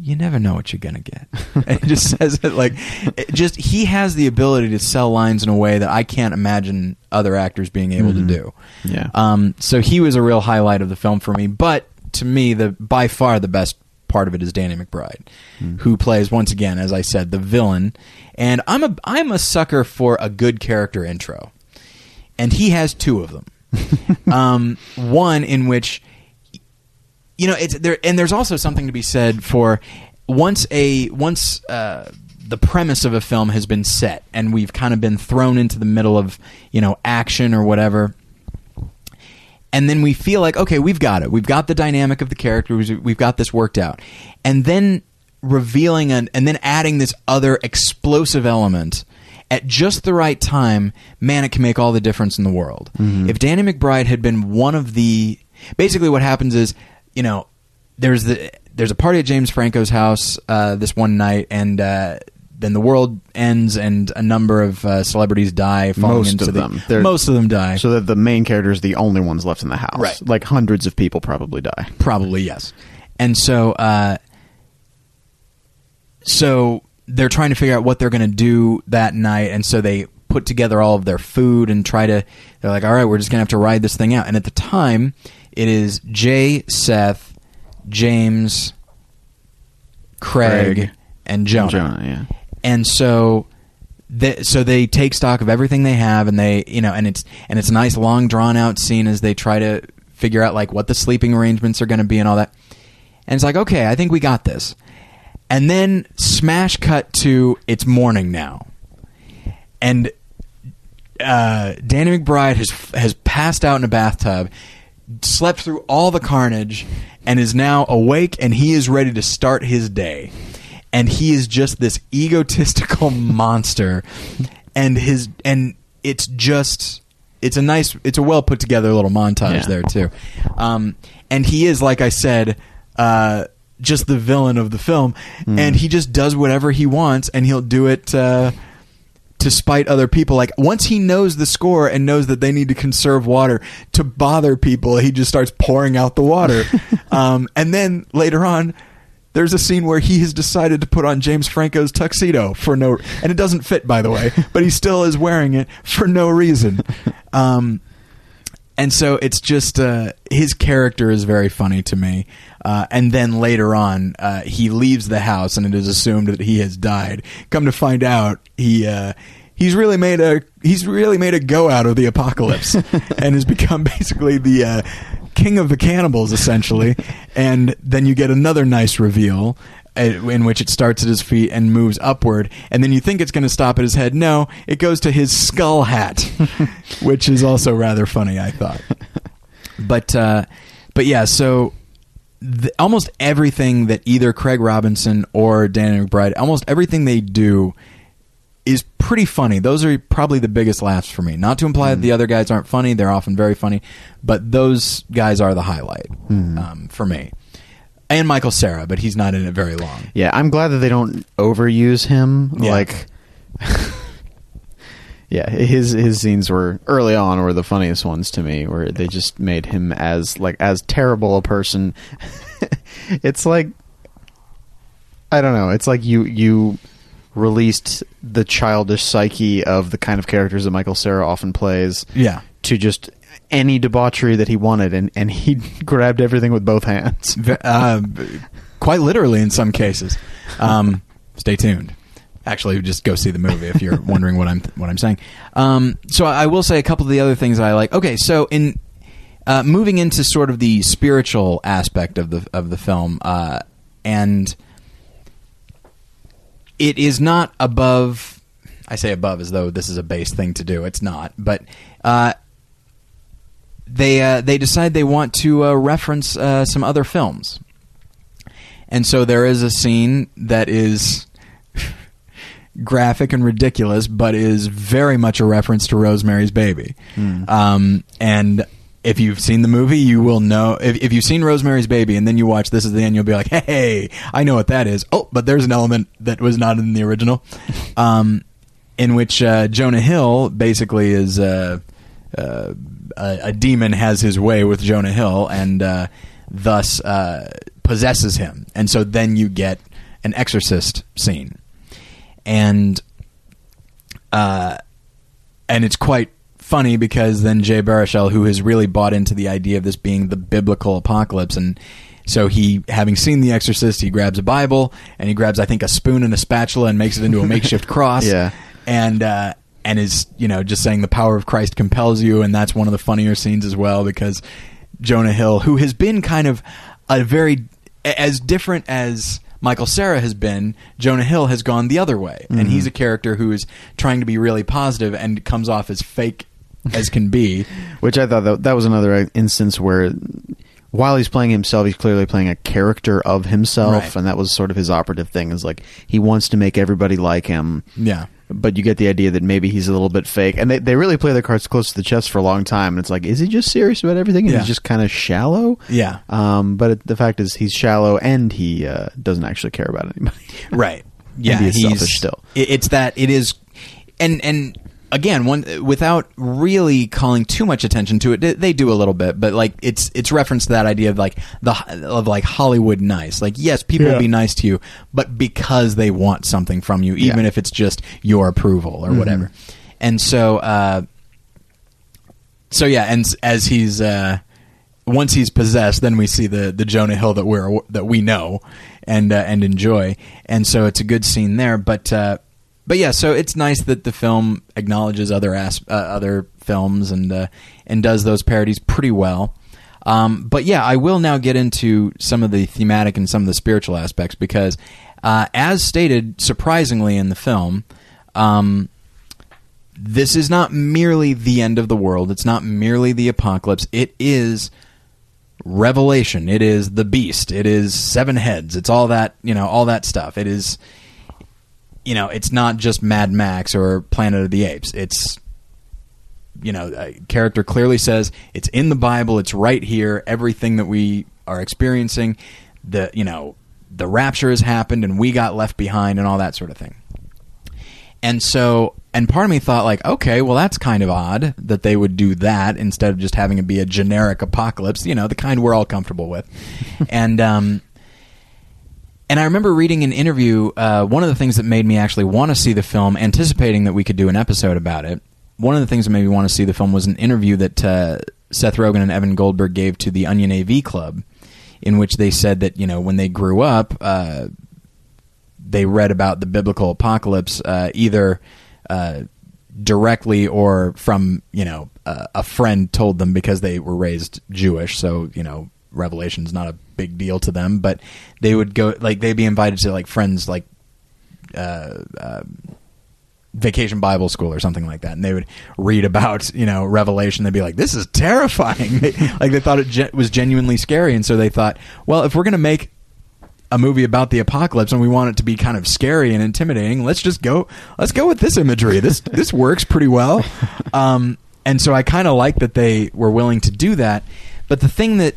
"You never know what you're gonna get." and he just says it like, it just he has the ability to sell lines in a way that I can't imagine other actors being able Mhm. to do. Yeah. Um, so he was a real highlight of the film for me. But to me, the by far the best part of it is Danny McBride, who plays once again, as I said, the villain. And I'm a I'm a sucker for a good character intro, and he has two of them. um, one in which you know it's there, and there's also something to be said for once a once uh, the premise of a film has been set, and we've kind of been thrown into the middle of you know action or whatever and then we feel like okay we've got it. We've got the dynamic of the characters. We've got this worked out. And then revealing an, and then adding this other explosive element at just the right time man it can make all the difference in the world if danny mcbride had been one of the basically what happens is you know there's the there's a party at james franco's house uh, this one night and uh, then the world ends and a number of uh, celebrities die falling Most into of the- them. They're- most of them die So that the main character is the only ones left in the house. Right. Like hundreds of people probably die. Probably yes. And so, uh, so they're trying to figure out what they're going to do that night, and so they put together all of their food and try to. They're like, all right, we're just going to have to ride this thing out. And at the time, it is Jay, Seth, James, Craig, Craig. and Jonah. Jonah, yeah. And so. They, so they take stock of everything they have, and they, you know, and it's and it's a nice long drawn out scene as they try to figure out like what the sleeping arrangements are going to be and all that. And it's like, okay, I think we got this. And then smash cut to it's morning now, and uh, Danny McBride has has passed out in a bathtub, slept through all the carnage, and is now awake and he is ready to start his day. And he is just this egotistical monster, and his and it's just it's a nice it's a well put together little montage Yeah. there too, um, and he is like I said. Uh, just the villain of the film, and he just does whatever he wants, and he'll do it uh, to spite other people. Like once he knows the score and knows that they need to conserve water to bother people, he just starts pouring out the water. um, and then later on, there's a scene where he has decided to put on James Franco's tuxedo for no, and it doesn't fit by the way, but he still is wearing it for no reason. Um, and so it's just uh, his character is very funny to me. Uh, and then later on, uh, he leaves the house, and it is assumed that he has died. Come to find out, he uh, he's really made a he's really made a go out of the apocalypse, and has become basically the uh, king of the cannibals, essentially. and then you get another nice reveal. In which it starts at his feet and moves upward, and then you think it's going to stop at his head. No, it goes to his skull hat, which is also rather funny. I thought, but uh, but yeah. So the, almost everything that either Craig Robinson or Danny McBride, almost everything they do is pretty funny. Those are probably the biggest laughs for me. Not to imply that the other guys aren't funny; they're often very funny, but those guys are the highlight um, for me. And Michael Cera, but he's not in it very long. Yeah, I'm glad that they don't overuse him. Yeah. Like, yeah, his his scenes were early on were the funniest ones to me, where they just made him as like as terrible a person. it's like I don't know. It's like you you released the childish psyche of the kind of characters that Michael Cera often plays Yeah, to just any debauchery that he wanted, and and he grabbed everything with both hands. Uh, quite literally in some cases. Um, stay tuned. Actually, just go see the movie if you're wondering what I'm what I'm saying. Um, so I will say a couple of the other things I like. Okay, so in uh, moving into sort of the spiritual aspect of the of the film, uh, and it is not above. I say above as though this is a base thing to do. It's not, but uh, they uh, they decide they want to uh, reference uh, some other films, and so there is a scene that is graphic and ridiculous, but is very much a reference to Rosemary's Baby. Um, and if you've seen the movie, you will know. If, if you've seen Rosemary's Baby and then you watch this at the end, you'll be like, "Hey, I know what that is." Oh, but there's an element that was not in the original, um, in which uh, Jonah Hill basically is. Uh, uh, a, a demon has his way with Jonah Hill and uh, thus uh, possesses him. And so then you get an exorcist scene. And uh, and it's quite funny because then Jay Baruchel, who has really bought into the idea of this being the biblical apocalypse, and so he, having seen The Exorcist, he grabs a Bible and he grabs, I think, a spoon and a spatula and makes it into a makeshift cross. Yeah. and uh, and is you know just saying the power of Christ compels you, and that's one of the funnier scenes as well because Jonah Hill, who has been kind of a very as different as Michael Cera has been, Jonah Hill has gone the other way, and he's mm-hmm. a character who is trying to be really positive and comes off as fake as can be. Which I thought that, that was another uh, instance where, while he's playing himself, he's clearly playing a character of himself, Right. and that was sort of his operative thing. Is like he wants to make everybody like him, Yeah. But you get the idea that maybe he's a little bit fake, and they they really play their cards close to the chest for a long time. And it's like, is he just serious about everything? And Yeah. he's just kind of shallow. Yeah. Um, but it, the fact is, he's shallow, and he uh, doesn't actually care about anybody. right yeah be he's selfish still. it- it's that it is and and again one without really calling too much attention to it they- do a little bit but like it's it's reference to that idea of like the of like hollywood nice like yes people will be nice to you but because they want something from you even Yeah. if it's just your approval or whatever and so uh so yeah and as he's uh once he's possessed, then we see the the Jonah Hill that we're that we know and uh, and enjoy, and so it's a good scene there. But uh, but yeah, so it's nice that the film acknowledges other as- uh, other films and uh, and does those parodies pretty well. Um, but yeah, I will now get into some of the thematic and some of the spiritual aspects because, uh, as stated surprisingly in the film, um, this is not merely the end of the world. It's not merely the apocalypse. It is revelation. It is the beast. It is seven heads. It's all that, you know, all that stuff. It is you know, it's not just Mad Max or Planet of the Apes. It's you know, character clearly says it's in the Bible, it's right here, everything that we are experiencing, the, you know, the rapture has happened and we got left behind and all that sort of thing. And so, and part of me thought, like, okay, well, that's kind of odd that they would do that instead of just having it be a generic apocalypse, you know, the kind we're all comfortable with. and, um, and I remember reading an interview. Uh, one of the things that made me actually want to see the film, anticipating that we could do an episode about it. One of the things that made me want to see the film was an interview that uh, Seth Rogen and Evan Goldberg gave to the Onion AV Club, in which they said that you know when they grew up, uh, they read about the biblical apocalypse uh, either uh, directly or from you know uh, a friend told them because they were raised Jewish. So you know Revelation's not a big deal to them, but they would go like they'd be invited to like friends like. Uh, uh, vacation Bible school or something like that, and they would read about you know Revelation. They'd be like, "This is terrifying!" They- like they thought it ge- was genuinely scary, and so they thought, well, if we're going to make a movie about the apocalypse and we want it to be kind of scary and intimidating, let's just go. Let's go with this imagery. This this works pretty well. Um, and so I kind of like that they were willing to do that. But the thing that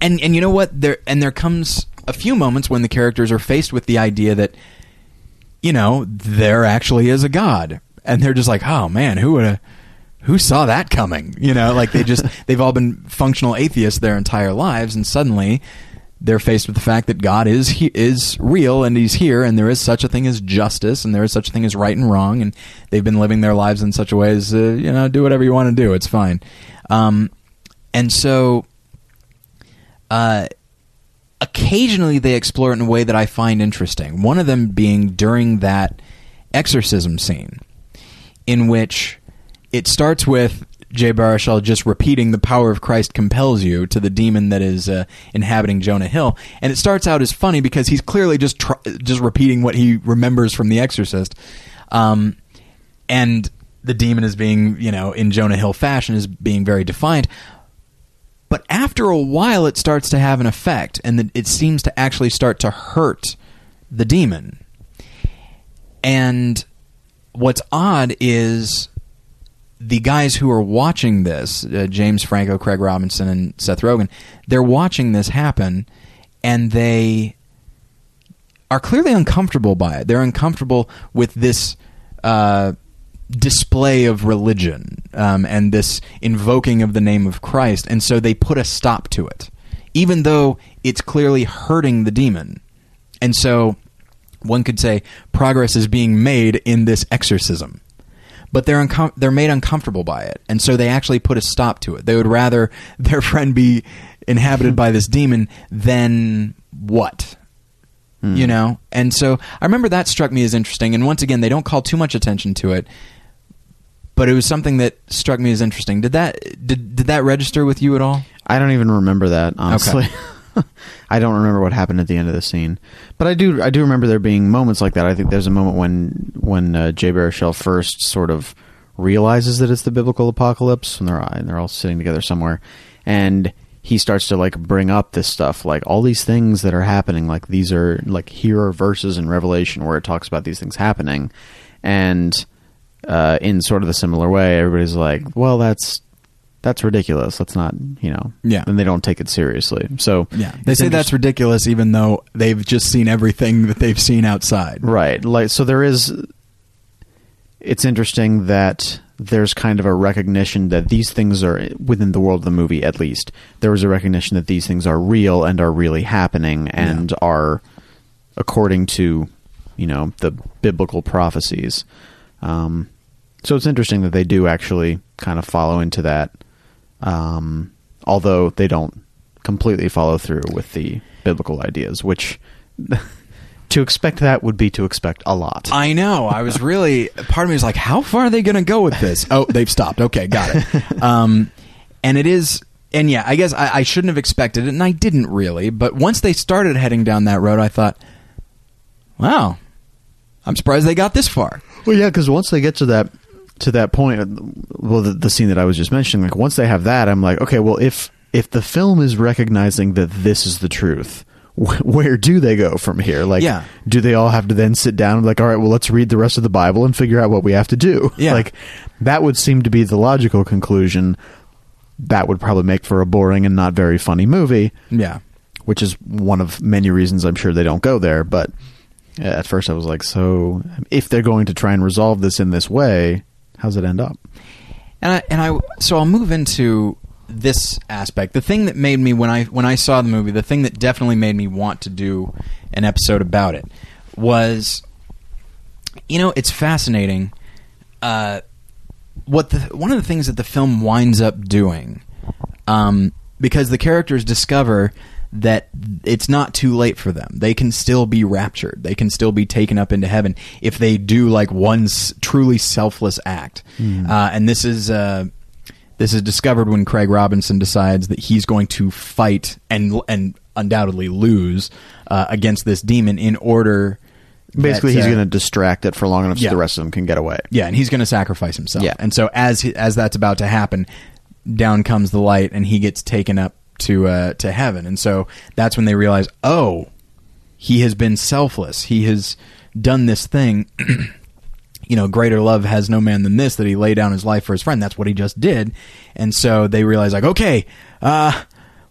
and and you know what? There and there comes a few moments when the characters are faced with the idea that you know there actually is a god. And they're just like oh man who would have who saw that coming? You know like they just they've all been functional atheists their entire lives and suddenly they're faced with the fact that God is he, is real and he's here and there is such a thing as justice and there is such a thing as right and wrong and they've been living their lives in such a way as uh, you know do whatever you want to do. It's fine. Um, and so uh, occasionally they explore it in a way that I find interesting. One of them being during that exorcism scene, in which it starts with Jay Baruchel just repeating "the power of Christ compels you" to the demon that is uh, inhabiting Jonah Hill, and it starts out as funny because he's clearly just tr- just repeating what he remembers from The Exorcist, um, and the demon is being you know in Jonah Hill fashion is being very defiant. But after a while, it starts to have an effect, and it seems to actually start to hurt the demon. And what's odd is the guys who are watching this, uh, James Franco, Craig Robinson, and Seth Rogen, they're watching this happen, and they are clearly uncomfortable by it. They're uncomfortable with this. Uh, display of religion um, and this invoking of the name of Christ, and so they put a stop to it, even though it's clearly hurting the demon. And so one could say progress is being made in this exorcism. But they're uncom- they're made uncomfortable by it, and so they actually put a stop to it. They would rather their friend be inhabited by this demon than what? You know? And so I remember that struck me as interesting. And once again, they don't call too much attention to it but it was something that struck me as interesting. Did that did did that register with you at all? I don't even remember that honestly. Okay. I don't remember what happened at the end of the scene, but I do. I do remember there being moments like that. I think there's a moment when when uh, Jay Baruchel first sort of realizes that it's the biblical apocalypse, and they're and they're all sitting together somewhere, and he starts to like bring up this stuff, like all these things that are happening. Like these are like here are verses in Revelation where it talks about these things happening, and uh, in sort of the similar way, everybody's like, "Well, that's that's ridiculous. Let's not, you know." Yeah. And they don't take it seriously. So yeah, they say that's ridiculous, even though they've just seen everything that they've seen outside. Right. Like so, there is. It's interesting that there's kind of a recognition that these things are within the world of the movie. At least there was a recognition that these things are real and are really happening and yeah. are according to, you know, the biblical prophecies. Um, so it's interesting that they do actually kind of follow into that, um, although they don't completely follow through with the biblical ideas, which. to expect that would be to expect a lot. I know. I was really part of me was like, how far are they going to go with this? Oh, they've stopped. Okay, got it. Um, and it is, and yeah, I guess I, I, shouldn't have expected it, and I didn't really. But once they started heading down that road, I thought, wow, I'm surprised they got this far. Well, yeah, because once they get to that to that point, well, the, the scene that I was just mentioning, like once they have that, I'm like, okay, well, if if the film is recognizing that this is the truth, where do they go from here? Like, yeah. do they all have to then sit down and like, all right, well, let's read the rest of the Bible and figure out what we have to do? Yeah. Like, that would seem to be the logical conclusion. That would probably make for a boring and not very funny movie. Yeah. Which is one of many reasons I'm sure they don't go there. But at first I was like, so if they're going to try and resolve this in this way, how's it end up? And I, and I so I'll move into this aspect. The thing that made me when I when I saw the movie, the thing that definitely made me want to do an episode about it was, you know, it's fascinating. Uh, what the one of the things that the film winds up doing, um, because the characters discover that it's not too late for them. They can still be raptured. They can still be taken up into heaven if they do like one s- truly selfless act. Mm. Uh, and this is uh, this is discovered when Craig Robinson decides that he's going to fight and and undoubtedly lose uh, against this demon in order. Basically, that, he's uh, going to distract it for long enough yeah. so the rest of them can get away. Yeah, and he's going to sacrifice himself. Yeah. And so as he, as that's about to happen, down comes the light, and he gets taken up to uh, to heaven, and so that's when they realize, oh, he has been selfless. He has done this thing. you know, greater love has no man than this that he lay down his life for his friend. That's what he just did, and so they realize, like, okay, uh,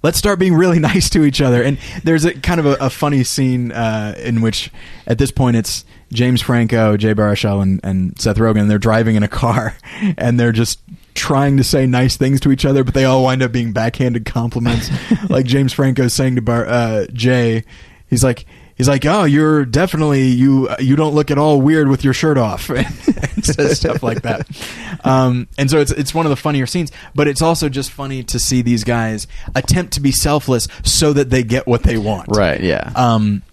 let's start being really nice to each other. And there's a kind of a, a funny scene uh, in which, at this point, it's James Franco, Jay Baruchel, and, and Seth Rogen. They're driving in a car, and they're just trying to say nice things to each other, but they all wind up being backhanded compliments. like James Franco saying to Bar- uh, Jay, he's like. He's like, oh, you're definitely you. You don't look at all weird with your shirt off, and says stuff like that. Um, and so it's it's one of the funnier scenes, but it's also just funny to see these guys attempt to be selfless so that they get what they want. Right. Yeah. Um,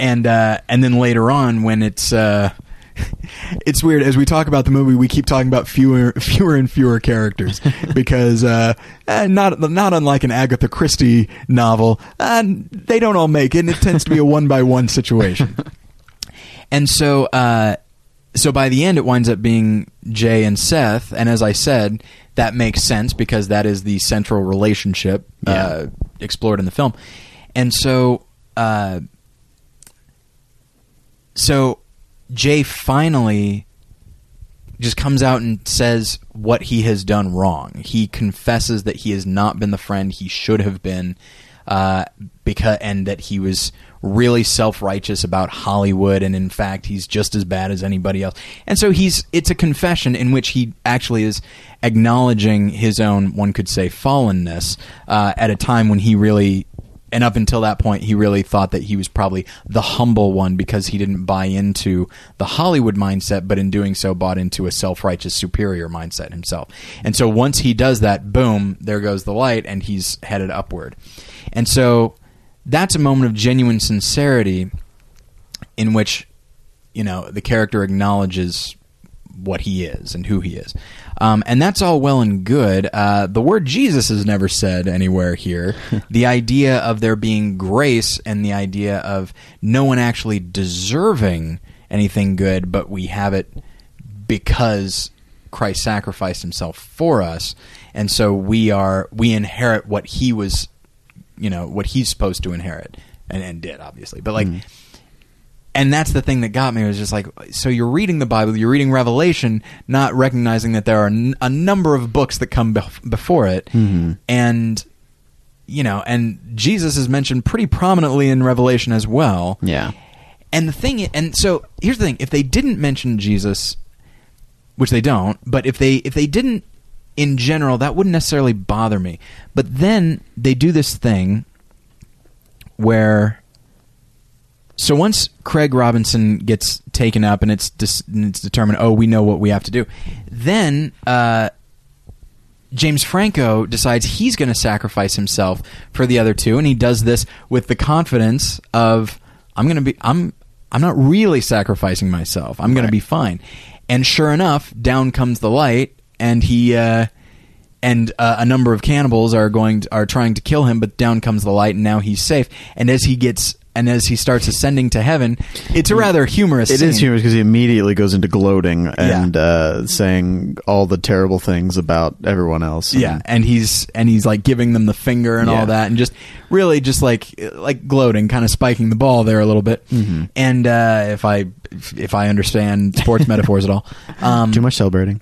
and uh, and then later on when it's uh, it's weird as we talk about the movie, we keep talking about fewer fewer and fewer characters because uh, eh, not not unlike an Agatha Christie novel, uh, they don't all make it. and It tends to be a one by one situation. And so, uh, so by the end, it winds up being Jay and Seth. And as I said, that makes sense because that is the central relationship uh, explored in the film. And so, uh, so Jay finally just comes out and says what he has done wrong. He confesses that he has not been the friend he should have been, uh, because and that he was really self righteous about Hollywood, and in fact, he's just as bad as anybody else. And so he's it's a confession in which he actually is acknowledging his own, one could say, fallenness uh, at a time when he really and up until that point, he really thought that he was probably the humble one because he didn't buy into the Hollywood mindset, but in doing so, bought into a self righteous superior mindset himself. And so once he does that, boom, there goes the light, and he's headed upward. And so that's a moment of genuine sincerity in which, you know, the character acknowledges what he is and who he is. Um, and that's all well and good. Uh, the word Jesus is never said anywhere here. the idea of there being grace and the idea of no one actually deserving anything good, but we have it because Christ sacrificed himself for us. And so we are, we inherit what he was, you know, what he's supposed to inherit and, and did, obviously. But like, and that's the thing that got me was just like so you're reading the bible you're reading revelation not recognizing that there are n- a number of books that come bef- before it. Mm-hmm. And you know and jesus is mentioned pretty prominently in revelation as well. Yeah. and the thing and so here's the thing. If they didn't mention jesus which they don't but if they if they didn't in general that wouldn't necessarily bother me. But then they do this thing where so once Craig Robinson gets taken up and it's dis- and it's determined, oh, we know what we have to do, then uh, James Franco decides he's going to sacrifice himself for the other two, and he does this with the confidence of I'm going to be I'm I'm not really sacrificing myself. I'm going Right. to be fine. And sure enough, down comes the light, and he. Uh, and uh, a number of cannibals are going to, are trying to kill him, but down comes the light, and now he's safe. And as he gets and as he starts ascending to heaven, it's a rather humorous. It is scene. humorous because he immediately goes into gloating and uh, saying all the terrible things about everyone else. Yeah, and he's and he's like giving them the finger and Yeah. all that, and just really just like like gloating, kind of spiking the ball there a little bit. Mm-hmm. And uh, if I if I understand sports metaphors at all, um, Too much celebrating.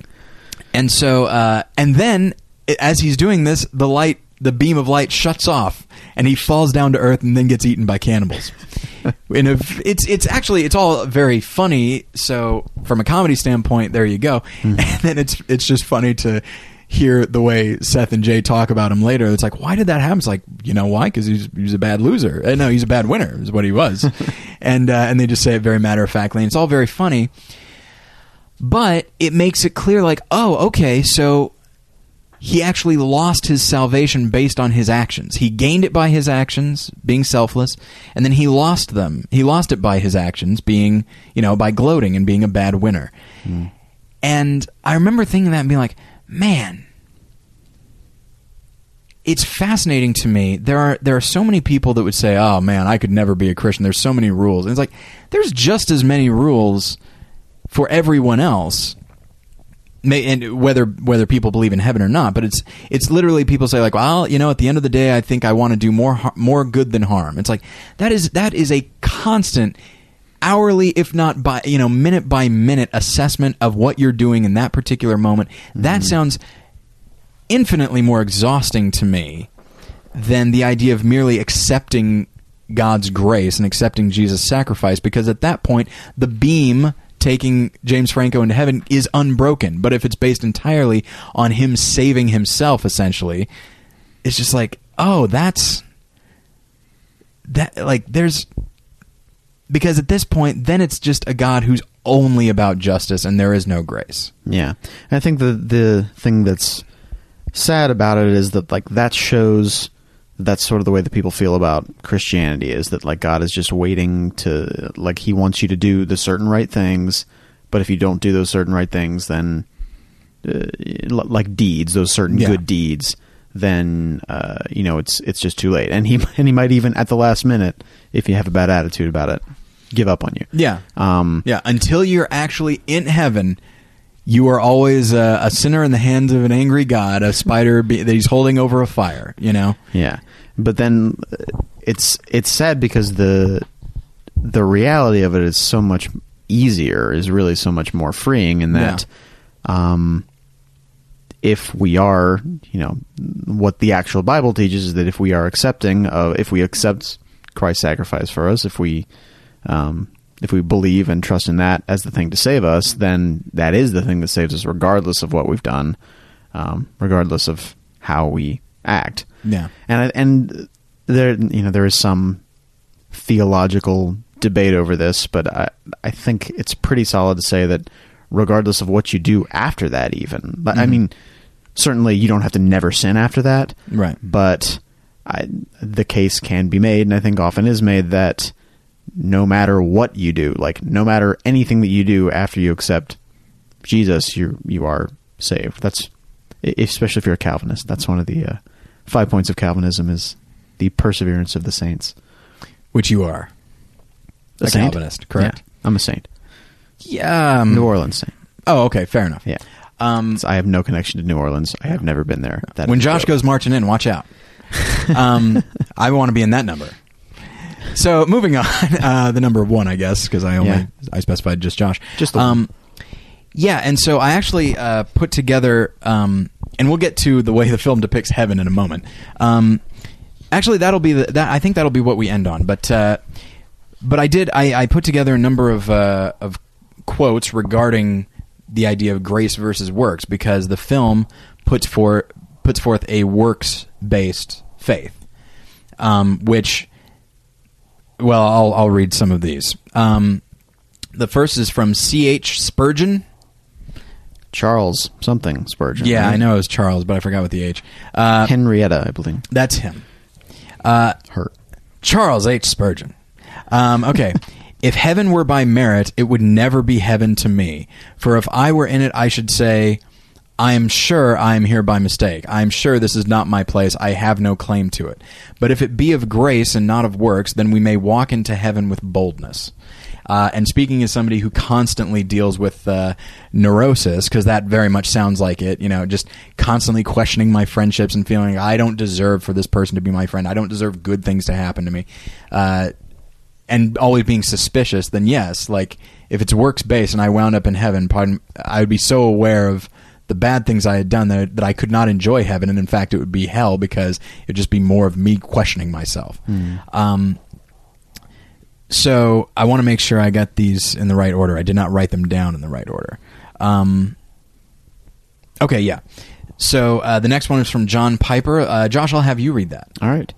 And so, uh, and then as he's doing this, the light, the beam of light shuts off, and he falls down to earth, and then gets eaten by cannibals. In a, it's it's actually it's all very funny. So from a comedy standpoint, there you go. And then it's it's just funny to hear the way Seth and Jay talk about him later. It's like, why did that happen? It's like, you know why? Because he's he's a bad loser. Uh, no, he's a bad winner. Is what he was. and uh, and they just say it very matter of factly. And it's all very funny but it makes it clear like oh okay so he actually lost his salvation based on his actions he gained it by his actions being selfless and then he lost them he lost it by his actions being you know by gloating and being a bad winner hmm. and i remember thinking that and being like man it's fascinating to me. There are there are so many people that would say, "Oh man, I could never be a Christian." There's so many rules. And it's like there's just as many rules for everyone else. May, and whether whether people believe in heaven or not, but it's it's literally people say like, well, you know, at the end of the day, I think I want to do more har- more good than harm. It's like that is that is a constant hourly if not by you know minute by minute assessment of what you're doing in that particular moment that mm-hmm. sounds infinitely more exhausting to me than the idea of merely accepting God's grace and accepting Jesus' sacrifice because at that point the beam taking James Franco into heaven is unbroken. But if it's based entirely on him saving himself essentially it's just like oh that's that like there's because at this point then it's just a god who's only about justice and there is no grace. Yeah, I think the the thing that's sad about it is that like that shows that's sort of the way that people feel about Christianity is that like God is just waiting to like He wants you to do the certain right things, but if you don't do those certain right things, then uh, like deeds, those certain Yeah. good deeds, then uh, you know it's it's just too late, and he and he might even at the last minute, if you have a bad attitude about it, give up on you. yeah Um, yeah until you're actually in heaven you are always uh, a sinner in the hands of an angry god a spider be- that he's holding over a fire you know? Yeah, but then uh, it's it's sad because the the reality of it is so much easier, is really so much more freeing in that um, if we are, you know, what the actual Bible teaches is that if we are accepting of, if we accept Christ's sacrifice for us, if we um, if we believe and trust in that as the thing to save us, then that is the thing that saves us, regardless of what we've done, um, regardless of how we act. Yeah. and and there you know there is some theological debate over this, but I I think it's pretty solid to say that regardless of what you do after that, even But, I mean, certainly you don't have to never sin after that, Right. But I, the case can be made, and I think often is made that no matter what you do, like no matter anything that you do after you accept Jesus, you you are saved. That's especially if you're a Calvinist. That's one of the uh, five points of Calvinism is the perseverance of the saints. which you are a saint? calvinist correct Yeah, I'm a saint. yeah, um, New Orleans saint. oh okay fair enough Yeah. um, I have no connection to New Orleans. I have never been there. That when a Josh joke. goes marching in, watch out. Um, I want to be in that number. So moving on, uh, the number one, I guess, because I only Yeah. I specified just Josh. Just the um, yeah, and so I actually uh, put together, um, and we'll get to the way the film depicts heaven in a moment. Um, actually, that'll be the, that. I think that'll be what we end on. But uh, but I did I, I put together a number of uh, of quotes regarding the idea of grace versus works because the film puts for puts forth a works based faith, um, which well I'll I'll read some of these. Um, the first is from C. H. Spurgeon. Charles something Spurgeon. Yeah, right? I know it was Charles, but I forgot what the H. Uh, Henrietta, I believe. that's him. Uh, Her. Charles H. Spurgeon. Um, okay. if heaven were by merit, it would never be heaven to me. For if I were in it, I should say, I am sure I am here by mistake. I am sure this is not my place. I have no claim to it. But if it be of grace and not of works, then we may walk into heaven with boldness. Uh, and speaking as somebody who constantly deals with uh, neurosis, because that very much sounds like it, you know, just constantly questioning my friendships and feeling I don't deserve for this person to be my friend. I don't deserve good things to happen to me. Uh, and always being suspicious, then yes, like if it's works based and I wound up in heaven, pardon, I would be so aware of the bad things I had done that, that I could not enjoy heaven, and in fact, it would be hell because it would just be more of me questioning myself. Um, so I want to make sure I got these in the right order. I did not write them down in the right order. Um, okay, yeah. So uh, the next one is from John Piper. Uh, Josh, I'll have you read that. All right.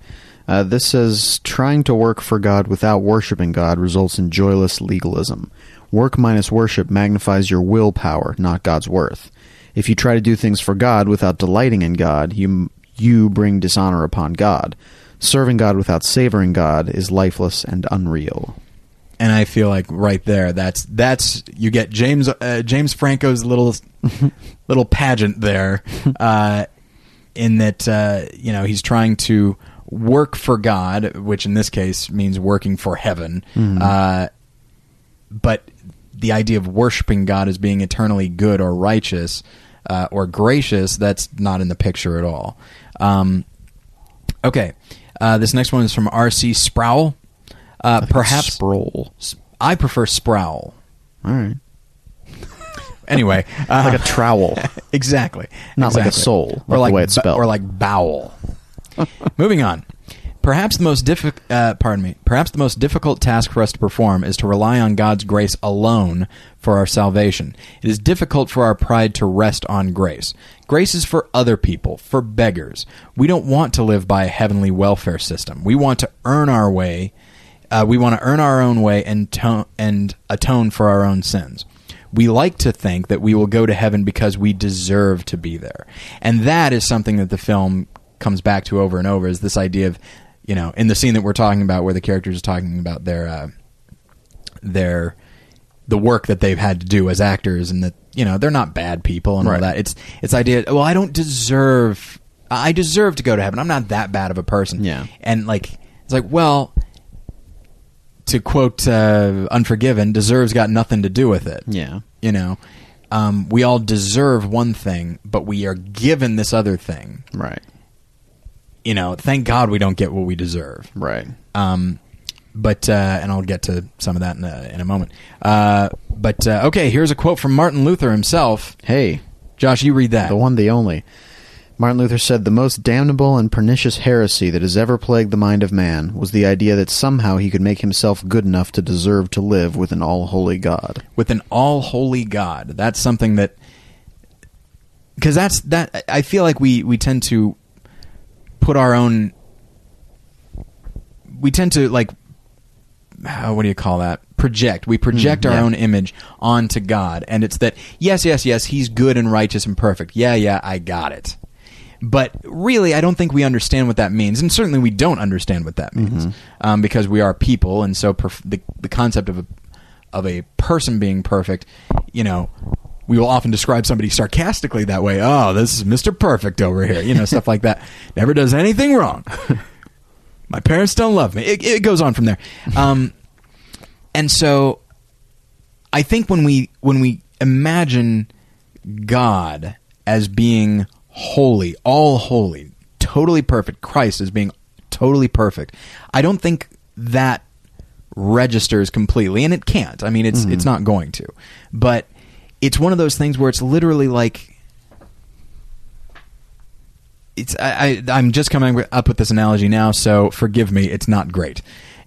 Uh, this says trying to work for God without worshiping God results in joyless legalism. Work minus worship magnifies your willpower, not God's worth. If you try to do things for God without delighting in God, you you bring dishonor upon God. Serving God without savoring God is lifeless and unreal. and I feel like right there, that's that's you get James uh, James Franco's little little pageant there, uh, in that uh, you know he's trying to work for God, which in this case means working for heaven, uh, but the idea of worshiping God as being eternally good or righteous uh, or gracious, that's not in the picture at all. Um, okay, uh, this next one is from R.C. Sproul. Uh, perhaps Sproul. I prefer Sproul. All right. Anyway, uh, Like a trowel. exactly, Not like a exactly. soul, like or the like way it's spelled. or like bowel. Moving on. Perhaps the most difficult, uh, pardon me. Perhaps the most difficult task for us to perform is to rely on God's grace alone for our salvation. It is difficult for our pride to rest on grace. Grace is for other people, for beggars. We don't want to live by a heavenly welfare system. We want to earn our way. Uh, we want to earn our own way and to- and atone for our own sins we like to think that we will go to heaven because we deserve to be there. And that is something that the film comes back to over and over is this idea of, you know, in the scene that we're talking about where the characters are talking about their uh, their the work that they've had to do as actors and that, you know, they're not bad people and all that. It's it's idea, well, I don't deserve I deserve to go to heaven. I'm not that bad of a person. Yeah. And like it's like, well, to quote uh, Unforgiven, deserves got nothing to do with it. Yeah. You know, um, we all deserve one thing, but we are given this other thing. Right. You know, thank God we don't get what we deserve. Right. Um, but uh, and I'll get to some of that in a, in a moment. Uh, but uh, okay, here's a quote from Martin Luther himself. Hey, Josh, you read that. the one, the only. Martin Luther said the most damnable and pernicious heresy that has ever plagued the mind of man was the idea that somehow he could make himself good enough to deserve to live with an all holy God. with an all holy God. That's something that because that's that. I feel like we we tend to put our own. We tend to like. uh, what do you call that? Project. We project our yeah. own image onto God, and it's that yes, yes, yes, He's good and righteous and perfect. Yeah, yeah, I got it. But really, I don't think we understand what that means, and certainly we don't understand what that means um, because we are people, and so perf- the the concept of a of a person being perfect, you know, we will often describe somebody sarcastically that way. Oh, this is Mister Perfect over here, you know, stuff like that. Never does anything wrong. My parents don't love me. It, it goes on from there, um, and so I think when we when we imagine God as being holy, all holy, totally perfect, Christ as being totally perfect, I don't think that registers completely, and it can't. I mean, it's it's not going to, but it's one of those things where it's literally like it's I, I I'm just coming up with this analogy now, so forgive me. It's not great.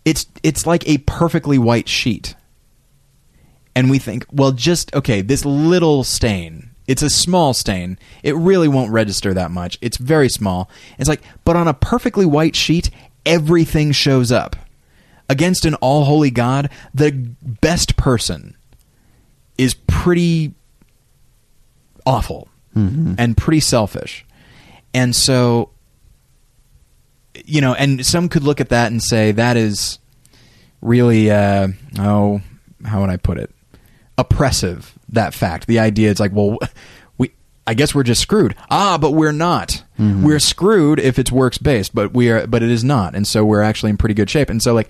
It's it's like a perfectly white sheet, and we think, well, just okay, this little stain. It's a small stain. It really won't register that much. It's very small. It's like, but on a perfectly white sheet, everything shows up. Against an all holy God, the best person is pretty awful and pretty selfish. And so, you know, and some could look at that and say that is really, uh, oh, how would I put it? Oppressive, that fact. The idea is like, well, we, I guess we're just screwed. Ah, but we're not. We're screwed if it's works based, but we are, but it is not. And so we're actually in pretty good shape. And so, like,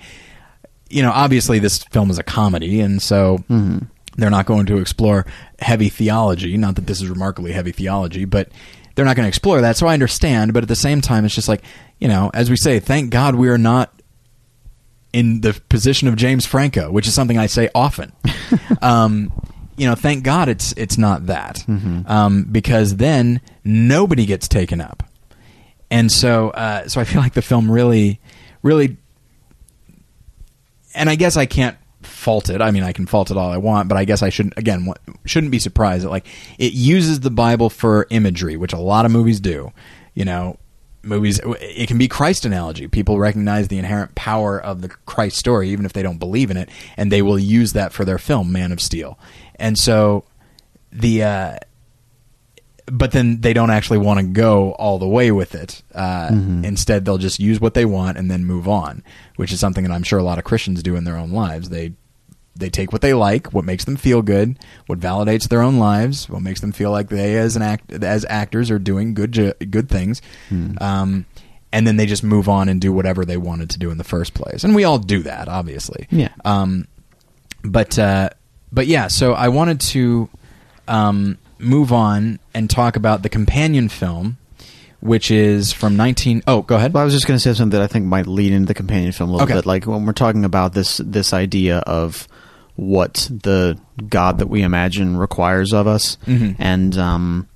you know, obviously this film is a comedy, and so they're not going to explore heavy theology. Not that this is remarkably heavy theology, but they're not going to explore that. So I understand, but at the same time, it's just like, you know, as we say, thank God we are not in the position of James Franco, which is something I say often. um, you know, thank God it's it's not that, um, because then nobody gets taken up, and so uh, so I feel like the film really, really and I guess I can't fault it. I mean, I can fault it all I want, but I guess I shouldn't. Again, shouldn't be surprised that like it uses the Bible for imagery, which a lot of movies do. You know, movies. It can be Christ analogy. People recognize the inherent power of the Christ story, even if they don't believe in it, and they will use that for their film, Man of Steel. And so the. Uh, but then they don't actually want to go all the way with it. Uh, Instead, they'll just use what they want and then move on, which is something that I'm sure a lot of Christians do in their own lives. They they take what they like, what makes them feel good, what validates their own lives, what makes them feel like they as an act as actors are doing good ju- good things, um, and then they just move on and do whatever they wanted to do in the first place. And we all do that, obviously. Yeah. Um, but uh, but yeah, so I wanted to um, move on and talk about the companion film, which is from 19. Oh, go ahead. Well, I was just going to say something that I think might lead into the companion film a little Okay. bit. Like when we're talking about this this idea of what the God that we imagine requires of us, Mhm. and um,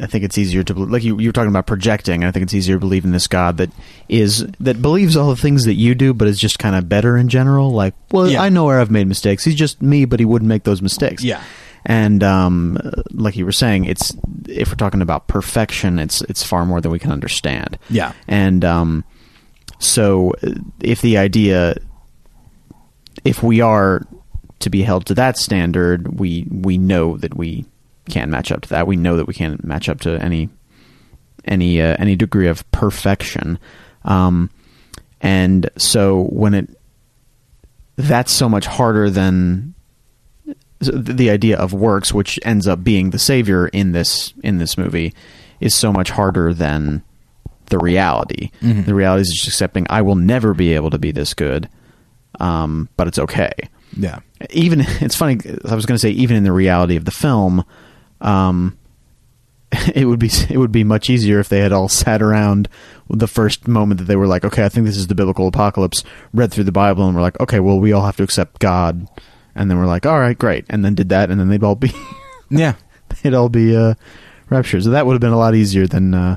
I think it's easier to like you you were talking about projecting. I think it's easier to believe in this God that is that believes all the things that you do, but is just kind of better in general. Like, well, Yeah. I know where I've made mistakes. He's just me, but he wouldn't make those mistakes. Yeah. And um, like you were saying, it's if we're talking about perfection, it's it's far more than we can understand. Yeah. And um, so, if the idea, if we are to be held to that standard, we we know that we can't match up to that. We know that we can't match up to any any uh, any degree of perfection. Um, and so when it that's so much harder than the the idea of works, which ends up being the savior in this in this movie, is so much harder than the reality. Mhm. The reality is just accepting I will never be able to be this good, um, but it's okay. Yeah. Even it's funny. I was going to say even in the reality of the film, um, it would be it would be much easier if they had all sat around the first moment that they were like, okay, I think this is the biblical apocalypse. Read through the Bible and we're like, okay, well, we all have to accept God, and then we're like, all right, great, and then did that, and then they'd all be Yeah. they'd all be uh, raptured. So that would have been a lot easier than uh,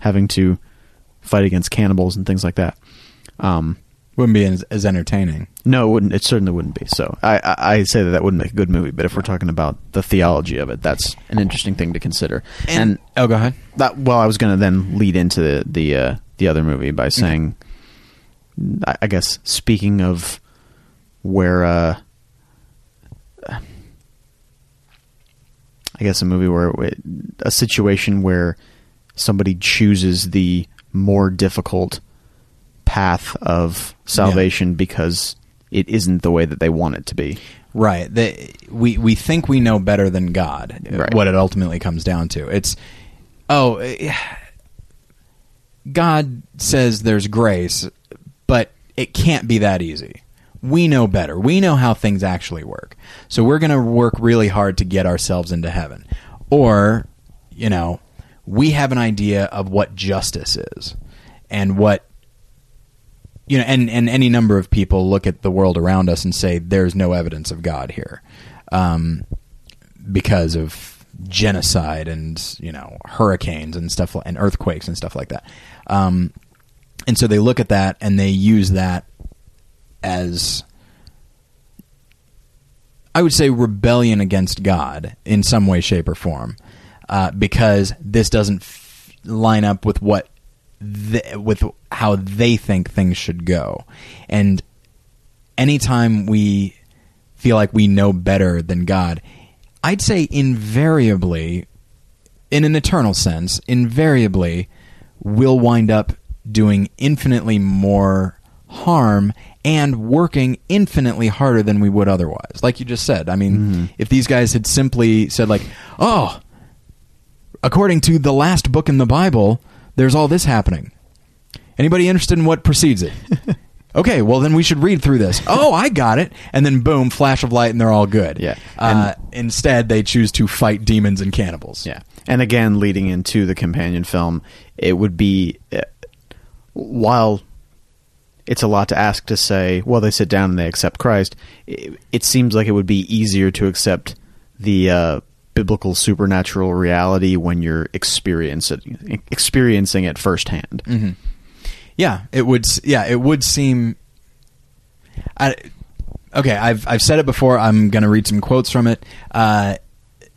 having to fight against cannibals and things like that. Um, Wouldn't be as, as entertaining. no, it wouldn't. It certainly wouldn't be. So I, I, I say that that wouldn't make a good movie. But if we're talking about the theology of it, that's an interesting thing to consider. And, oh, go ahead. that, well, I was going to then lead into the the, uh, the other movie by saying, I, I guess speaking of where, uh, I guess a movie where it, a situation where somebody chooses the more difficult path of salvation because it isn't the way that they want it to be. Right. The, we we think we know better than God. Right. What it ultimately comes down to. It's oh, eh, God says there's grace, but it can't be that easy. We know better. We know how things actually work. So we're going to work really hard to get ourselves into heaven. Or, you know, we have an idea of what justice is and what you know, and, and any number of people look at the world around us and say there's no evidence of God here, um, because of genocide and you know hurricanes and stuff and earthquakes and stuff like that. Um, and so they look at that and they use that as I would say rebellion against God in some way, shape, or form, uh, because this doesn't f- line up with what th- with how they think things should go. And anytime we feel like we know better than God, I'd say invariably, in an eternal sense, invariably, we'll wind up doing infinitely more harm and working infinitely harder than we would otherwise. Like you just said, I mean, if these guys had simply said, like, oh, according to the last book in the Bible, there's all this happening. Anybody interested in what precedes it? okay, well then we should read through this. Oh, I got it. And then boom, flash of light, and they're all good. Yeah. Uh, instead, they choose to fight demons and cannibals. Yeah. And again, leading into the companion film, it would be uh, while it's a lot to ask to say, well, they sit down and they accept Christ. It, it seems like it would be easier to accept the uh, biblical supernatural reality when you're experiencing experiencing it firsthand. hmm Yeah, it would. Yeah, it would seem. I, okay, I've I've said it before. I'm going to read some quotes from it. Uh,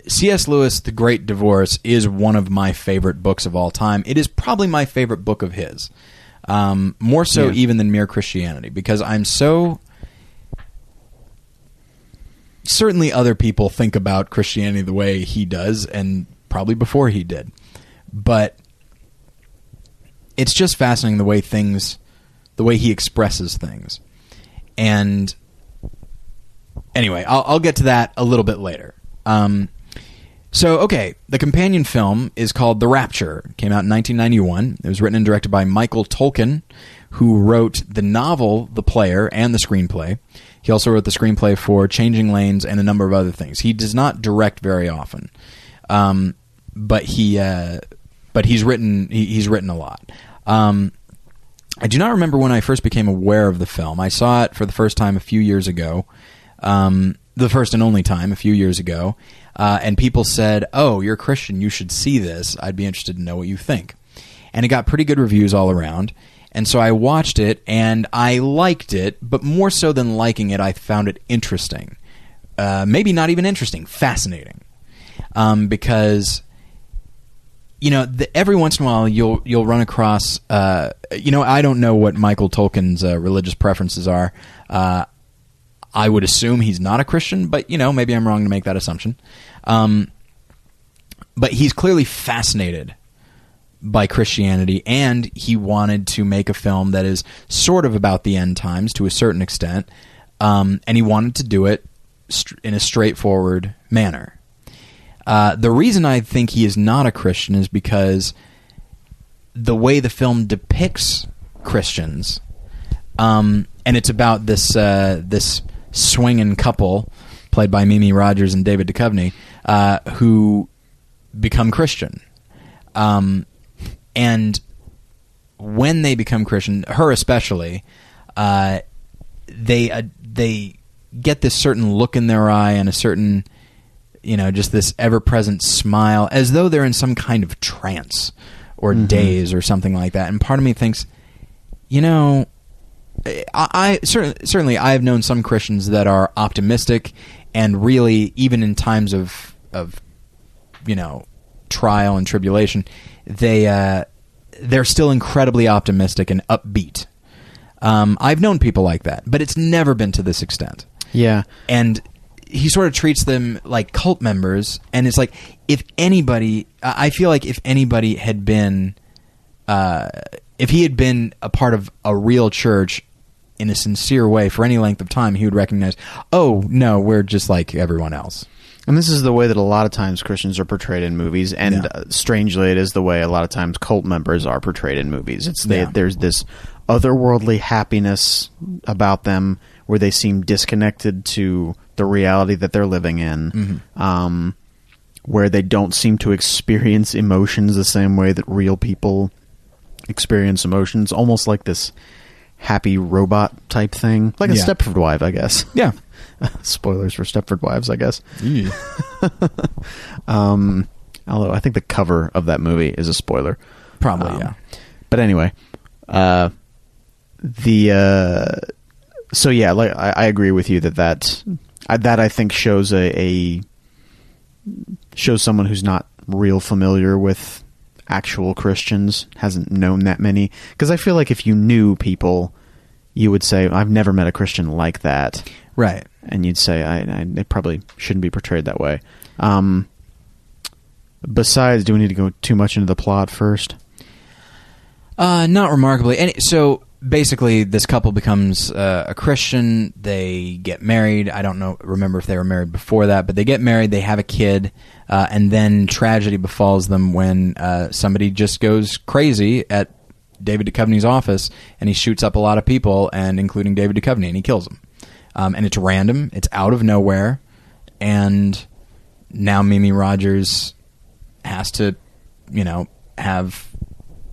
C.S. Lewis, The Great Divorce, is one of my favorite books of all time. It is probably my favorite book of his, um, more so Yeah. even than Mere Christianity, because I'm so. Certainly, other people think about Christianity the way he does, and probably before he did, but it's just fascinating the way things the way he expresses things and anyway i'll, I'll get to that a little bit later um, So, okay, the companion film is called The Rapture. It came out in 1991. It was written and directed by Michael Tolkin, who wrote the novel The Player and the screenplay. He also wrote the screenplay for Changing Lanes and a number of other things. He does not direct very often, um, but he uh, but he's written he, he's written a lot. Um, I do not remember when I first became aware of the film. I saw it for the first time a few years ago, um, the first and only time a few years ago, uh, and people said, "Oh, you're a Christian. You should see this. I'd be interested to know what you think." And it got pretty good reviews all around. And so I watched it and I liked it, but more so than liking it, I found it interesting. Uh, maybe not even interesting, fascinating. Um, because you know, the, every once in a while you'll you'll run across. Uh, you know, I don't know what Michael Tolkin's uh, religious preferences are. Uh, I would assume he's not a Christian, but you know, maybe I'm wrong to make that assumption. Um, but he's clearly fascinated by Christianity, and he wanted to make a film that is sort of about the end times to a certain extent, um, and he wanted to do it in a straightforward manner. Uh, the reason I think he is not a Christian is because the way the film depicts Christians, um, and it's about this uh, this swinging couple played by Mimi Rogers and David Duchovny uh, who become Christian. Um, and when they become Christian, her especially, uh, they uh, they get this certain look in their eye and a certain, you know, just this ever present smile, as though they're in some kind of trance or Mm-hmm. daze or something like that. And part of me thinks, you know, I, I certainly certainly I have known some Christians that are optimistic and really even in times of of you know trial and tribulation they uh, they're still incredibly optimistic and upbeat. Um, I've known people like that, but it's never been to this extent. Yeah. And he sort of treats them like cult members, and it's like if anybody, I feel like if anybody had been, uh, if he had been a part of a real church in a sincere way for any length of time, he would recognize, oh no, we're just like everyone else. And this is the way that a lot of times Christians are portrayed in movies, and Yeah. uh, strangely, it is the way a lot of times cult members are portrayed in movies. It's they, Yeah. there's this otherworldly happiness about them where they seem disconnected to the reality that they're living in, Mm-hmm. um, where they don't seem to experience emotions the same way that real people experience emotions, almost like this happy robot type thing, like a Stepford wife, I guess. Yeah. Spoilers for Stepford Wives, I guess. Um, although I think the cover of that movie is a spoiler. Probably, Um, yeah. But anyway, uh, the uh, so yeah, like I, I agree with you that that I, that I think shows a, a shows someone who's not real familiar with actual Christians, hasn't known that many. Because I feel like if you knew people, you would say, "I've never met a Christian like that." Right. And you'd say I, I they probably shouldn't be portrayed that way. Um, besides, do we need to go too much into the plot first? Uh, not remarkably. And so basically, this couple becomes uh, a Christian. They get married. I don't know, remember if they were married before that, but they get married. They have a kid, uh, and then tragedy befalls them when uh, somebody just goes crazy at David Duchovny's office, and he shoots up a lot of people, and including David Duchovny, and he kills them. Um, and it's random. It's out of nowhere, and now Mimi Rogers has to, you know, have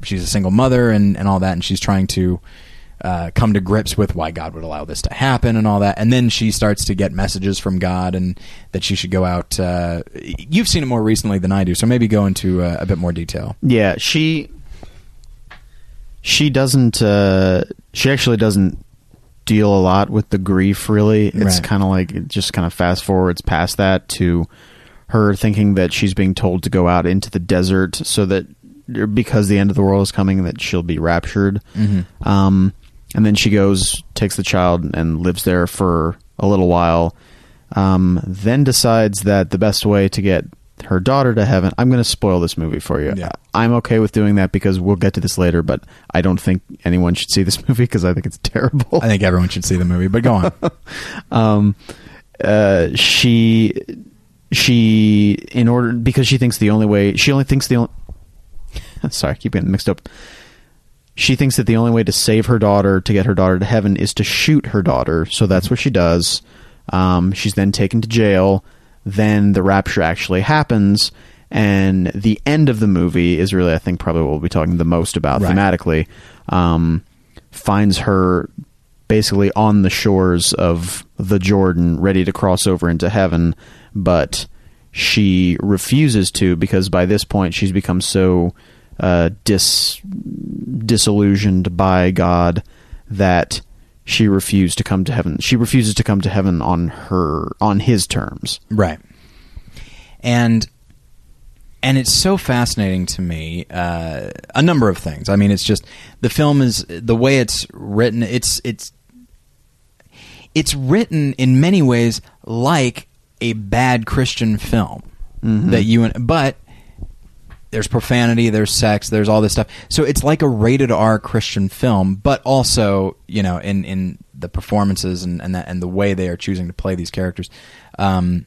she's a single mother and, and all that, and she's trying to uh, come to grips with why God would allow this to happen and all that. And then she starts to get messages from God and that she should go out. Uh, you've seen it more recently than I do, so maybe go into uh, a bit more detail. Yeah, she she doesn't. Uh, she actually doesn't deal a lot with the grief. Really, it's Right. kind of like it just kind of fast forwards past that to her thinking that she's being told to go out into the desert so that because the end of the world is coming that she'll be raptured. Mm-hmm. Um, and then she goes, takes the child, and lives there for a little while. Um, then decides that the best way to get her daughter to heaven. I'm going to spoil this movie for you. Yeah. I'm okay with doing that because we'll get to this later. But I don't think anyone should see this movie because I think it's terrible. I think everyone should see the movie, but go on. um, uh, she she in order because she thinks the only way she only thinks the only sorry I keep getting mixed up she thinks that the only way to save her daughter to get her daughter to heaven is to shoot her daughter so that's what she does um, she's then taken to jail then the rapture actually happens and the end of the movie is really i think probably what we'll be talking the most about Right. thematically um, finds her basically on the shores of the Jordan, ready to cross over into heaven, but she refuses to because by this point she's become so uh, dis disillusioned by God that she refused to come to heaven. She refuses to come to heaven on her on his terms. Right. And and it's so fascinating to me. Uh, a number of things. I mean, it's just the film is the way it's written. It's it's it's written in many ways like a bad Christian film that you and but there's profanity, there's sex, there's all this stuff. So it's like a rated R Christian film, but also, you know, in, in the performances and and, that, and the way they are choosing to play these characters, um,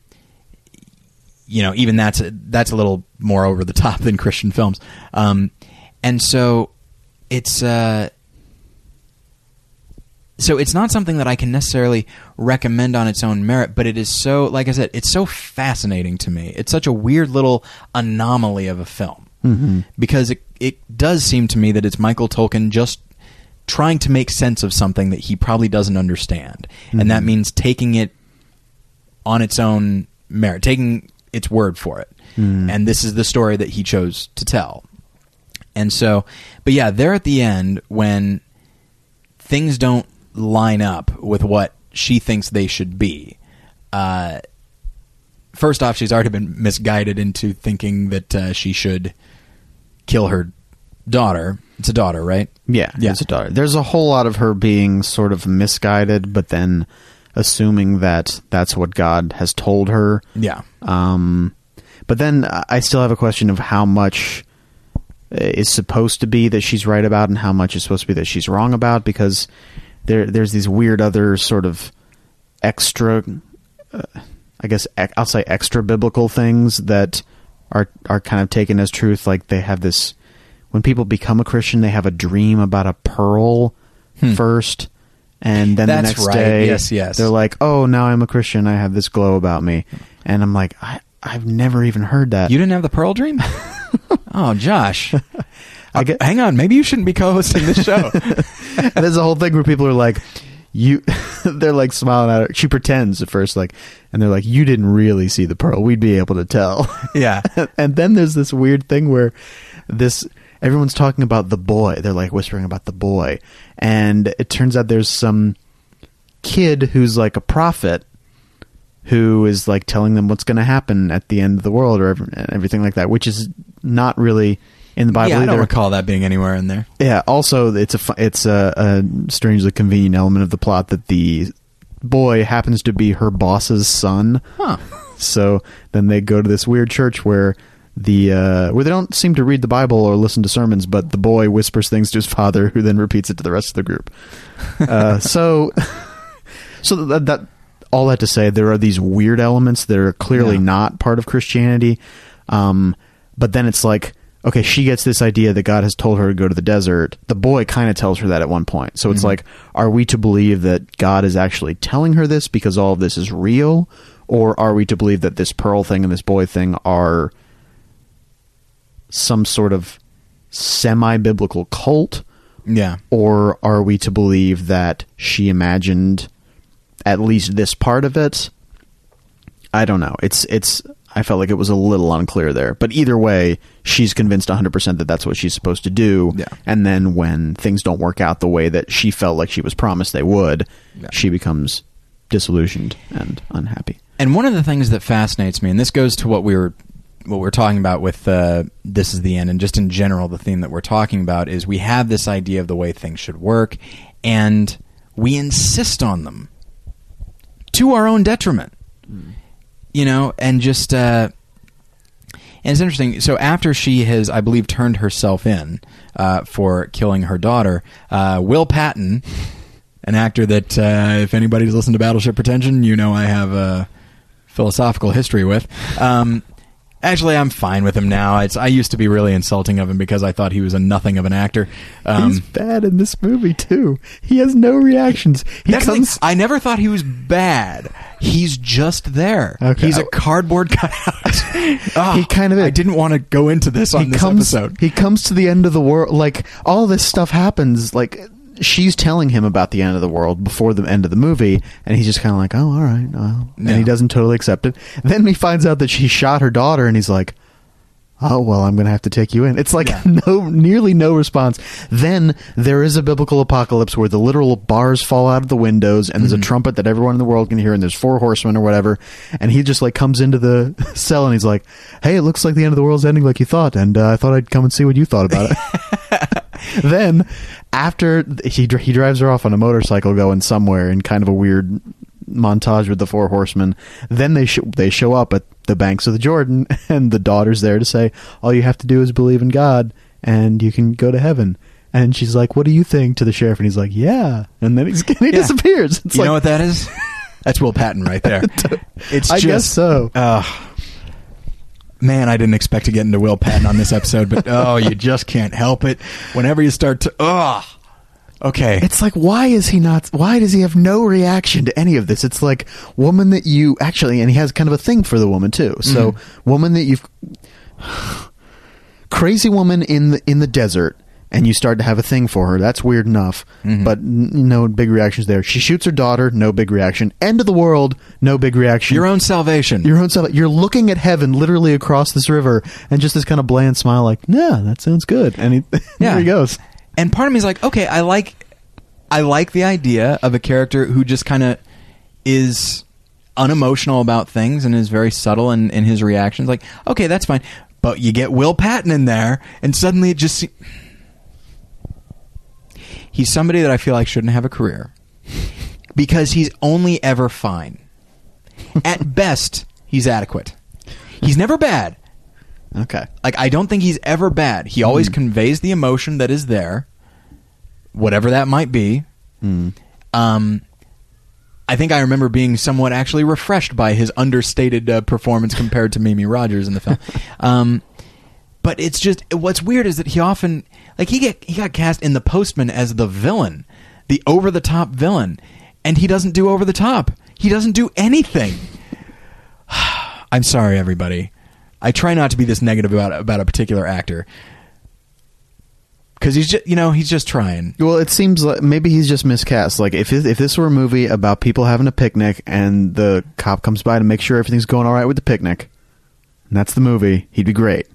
you know, even that's that's a little more over the top than Christian films. Um, and so it's uh, so it's not something that I can necessarily recommend on its own merit, but it is so, like I said, it's so fascinating to me. It's such a weird little anomaly of a film mm-hmm. because it it does seem to me that it's Michael Tolkin just trying to make sense of something that he probably doesn't understand, and that mm-hmm. means taking it on its own merit, taking its word for it. Mm-hmm. And this is the story that he chose to tell. And so, but yeah, there at the end when things don't line up with what she thinks they should be. Uh, first off, she's already been misguided into thinking that uh, she should kill her daughter. It's a daughter, right? Yeah, Yeah. it's a daughter. There's a whole lot of her being sort of misguided, but then assuming that that's what God has told her. Yeah. Um, but then I still have a question of how much is supposed to be that she's right about and how much is supposed to be that she's wrong about because there there's these weird other sort of extra uh, I guess I'll say extra biblical things that are are kind of taken as truth like they have this when people become a Christian they have a dream about a pearl first and then Hmm. That's the next right. day Yes, yes. they're like oh now I'm a Christian I have this glow about me and I'm like I I've never even heard that You didn't have the Pearl Dream? oh, Josh. I uh, get- Hang on, maybe you shouldn't be co-hosting this show. And there's a whole thing where people are like, you, they're like smiling at her. She pretends at first, like, and they're like, you didn't really see the pearl. We'd be able to tell. yeah. and then there's this weird thing where this, everyone's talking about the boy. They're like whispering about the boy. And it turns out there's some kid who's like a prophet who is like telling them what's going to happen at the end of the world or everything like that, which is not really in the Bible yeah, I don't recall that being anywhere in there. Yeah. Also, it's a it's a, a strangely convenient element of the plot that the boy happens to be her boss's son. Huh. So then they go to this weird church where the uh, where they don't seem to read the Bible or listen to sermons, but the boy whispers things to his father, who then repeats it to the rest of the group. Uh, so, so that, that all that to say, there are these weird elements that are clearly Yeah. not part of Christianity. Um, but then it's like, okay, she gets this idea that God has told her to go to the desert. The boy kind of tells her that at one point. So it's mm-hmm. like, are we to believe that God is actually telling her this because all of this is real? Or are we to believe that this pearl thing and this boy thing are some sort of semi biblical cult? Yeah. or are we to believe that she imagined at least this part of it? I don't know. It's it's. I felt like it was a little unclear there, but either way, she's convinced 100% that that's what she's supposed to do. Yeah. And then when things don't work out the way that she felt like she was promised they would, Yeah. she becomes disillusioned and unhappy. And one of the things that fascinates me, and this goes to what we were what we're talking about with uh, this is the end, and just in general, the theme that we're talking about is we have this idea of the way things should work, and we insist on them to our own detriment. You know, and just uh, and it's interesting. So after she has, I believe, turned herself in uh, for killing her daughter, uh, Will Patton, an actor that uh, if anybody's listened to Battleship Pretension, you know I have a philosophical history with. Um, actually, I'm fine with him now. It's I used to be really insulting of him because I thought he was a nothing of an actor. Um, He's bad in this movie too. He has no reactions. He that's the thing. I never thought he was bad. He's just there. Okay. He's a cardboard cutout. Ah, He kind of is. I didn't want to go into this on he this comes. episode. He comes to the end of the world. Like all this stuff happens. Like she's telling him about the end of the world before the end of the movie, and he's just kind of like, "Oh, all right," well. and he doesn't totally accept it. Then he finds out that she shot her daughter, and he's like. Oh well, I'm gonna have to take you in. It's like Yeah. no, nearly no response. Then there is a biblical apocalypse where the literal bars fall out of the windows, and there's Mm-hmm. a trumpet that everyone in the world can hear, and there's four horsemen or whatever. And he just like comes into the cell, and he's like, "Hey, it looks like the end of the world's ending like you thought, and uh, I thought I'd come and see what you thought about it." then, after he he drives her off on a motorcycle going somewhere in kind of a weird montage with the four horsemen. Then they sh- they show up at the banks of the Jordan, and the daughter's there to say, "All you have to do is believe in God, and you can go to heaven." And she's like, "What do you think?" to the sheriff, and he's like, "Yeah." And then he's, he Yeah. disappears. It's you like, know what that is? That's Will Patton right there. It's I just, guess so. Uh, man, I didn't expect to get into Will Patton on this episode, but oh, you just can't help it. Whenever you start to, oh, okay. It's like, why is he not? Why does he have no reaction to any of this? It's like woman that you actually, and he has kind of a thing for the woman too. So, mm-hmm. woman that you've crazy woman in the in the desert, and you start to have a thing for her. That's weird enough, mm-hmm. but n- no big reactions there. She shoots her daughter, no big reaction. End of the world, no big reaction. Your own salvation. Your own self. You're looking at heaven, literally across this river, and just this kind of bland smile, like, "Yeah, that sounds good." And he, Yeah. there he goes. and part of me is like, okay, I like, I like the idea of a character who just kind of is unemotional about things and is very subtle in, in his reactions. Like, okay, that's fine. But you get Will Patton in there, and suddenly it just. se- He's somebody that I feel like shouldn't have a career because he's only ever fine. At best, he's adequate. He's never bad. Okay. Like I don't think he's ever bad. He always conveys the emotion that is there, whatever that might be. Um, I think I remember being somewhat actually refreshed by his understated uh, performance compared to Mimi Rogers in the film. Um, but it's just what's weird is that he often like he get he got cast in The Postman as the villain, the over the top villain, and he doesn't do over the top. He doesn't do anything. I'm sorry, everybody. I try not to be this negative about about a particular actor because he's just you know he's just trying. Well, it seems like maybe he's just miscast. Like if if this were a movie about people having a picnic and the cop comes by to make sure everything's going all right with the picnic, and that's the movie, he'd be great.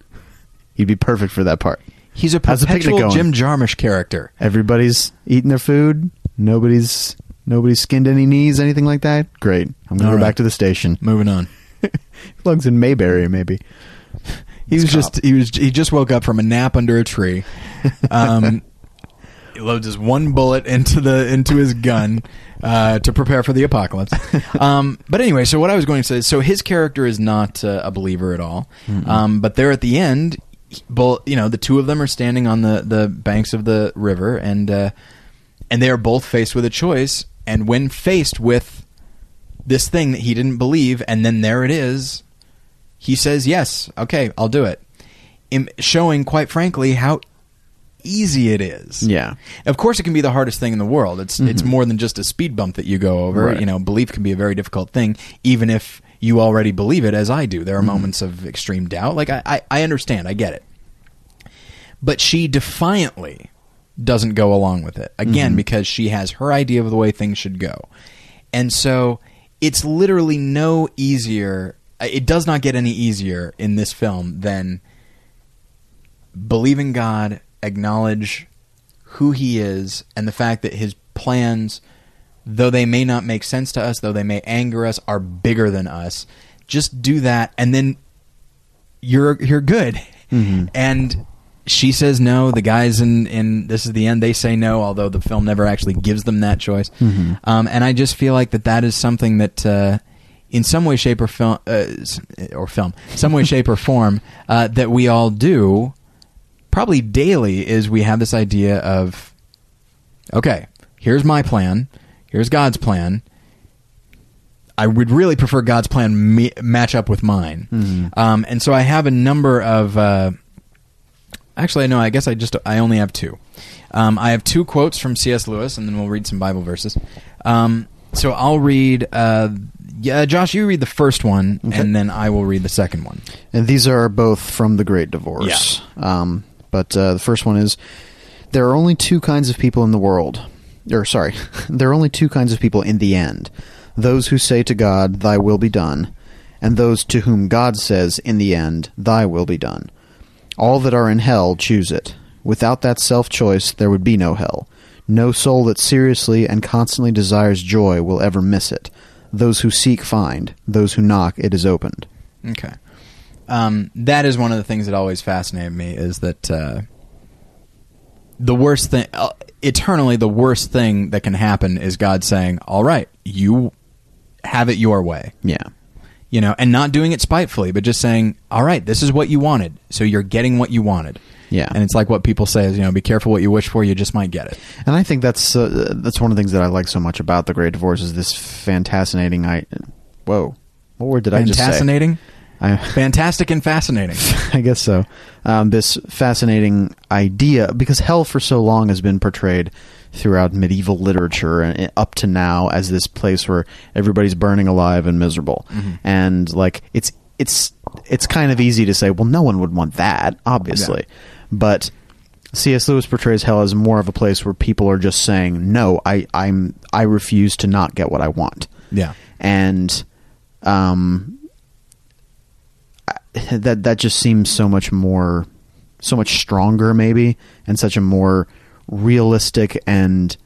He'd be perfect for that part. He's a How's the picnic perpetual going? Jim Jarmusch character. Everybody's eating their food. Nobody's nobody's skinned any knees, anything like that. Great. I'm gonna All go right. back to the station. Moving on. Belongs in Mayberry, maybe. He was It's just he was he just woke up from a nap under a tree. Um, he loads his one bullet into the into his gun uh, to prepare for the apocalypse. Um, but anyway, so what I was going to say is, so his character is not uh, a believer at all. Um, but there at the end, both you know the two of them are standing on the the banks of the river, and uh, and they are both faced with a choice. And when faced with this thing that he didn't believe, and then there it is, he says, "Yes, okay, I'll do it," Im- showing, quite frankly, how easy it is. Yeah. Of course, it can be the hardest thing in the world. It's it's more than just a speed bump that you go over. Right. You know, belief can be a very difficult thing, even if you already believe it, as I do. There are mm-hmm. moments of extreme doubt. Like I, I, I understand, I get it, but she defiantly doesn't go along with it again mm-hmm. because she has her idea of the way things should go, and so it's literally no easier. Uh, it does not get any easier in this film than believe in God, acknowledge who He is, and the fact that His plans, though they may not make sense to us, though they may anger us, are bigger than us. Just do that, and then you're you're good. And she says no. The guys in in this is the end. They say no, although the film never actually gives them that choice. Um, and I just feel like that that is something that. Uh, in some way, shape, or film, uh, or film, some way, shape, or form, uh, that we all do, probably daily, is we have this idea of, okay, here's my plan, here's God's plan. I would really prefer God's plan me- match up with mine. Um, and so I have a number of. Uh, actually, no. I guess I just I only have two. Um, I have two quotes from C.S. Lewis, and then we'll read some Bible verses. Um, so I'll read. Uh, yeah, Josh, you read the first one, and then I will read the second one. And these are both from The Great Divorce. Um, but uh, the first one is There are only two kinds of people in the world. Or, sorry, there are only two kinds of people in the end those who say to God, Thy will be done, and those to whom God says, In the end, Thy will be done. All that are in hell choose it. Without that self choice, there would be no hell. No soul that seriously and constantly desires joy will ever miss it. Those who seek find. Those who knock, it is opened. Okay. Um, that is one of the things that always fascinated me is that uh, the worst thing, uh, eternally, the worst thing that can happen is God saying, "All right, you have it your way," Yeah. you know, and not doing it spitefully, but just saying, "All right, this is what you wanted, so you're getting what you wanted." Yeah. and it's like what people say is, you know, be careful what you wish for, you just might get it. And I think that's uh, that's one of the things that I like so much about the Great Divorce is this fascinating. I whoa, what word did I just say? Fascinating, I, fantastic, and fascinating. I guess so. Um, this fascinating idea because hell for so long has been portrayed throughout medieval literature and up to now as this place where everybody's burning alive and miserable, and like it's it's it's kind of easy to say, well, no one would want that, obviously, but. C.S. Lewis portrays hell as more of a place where people are just saying, "No, I, I'm, I refuse to not get what I want." Yeah, and um, that that just seems so much more, so much stronger, maybe, and such a more realistic and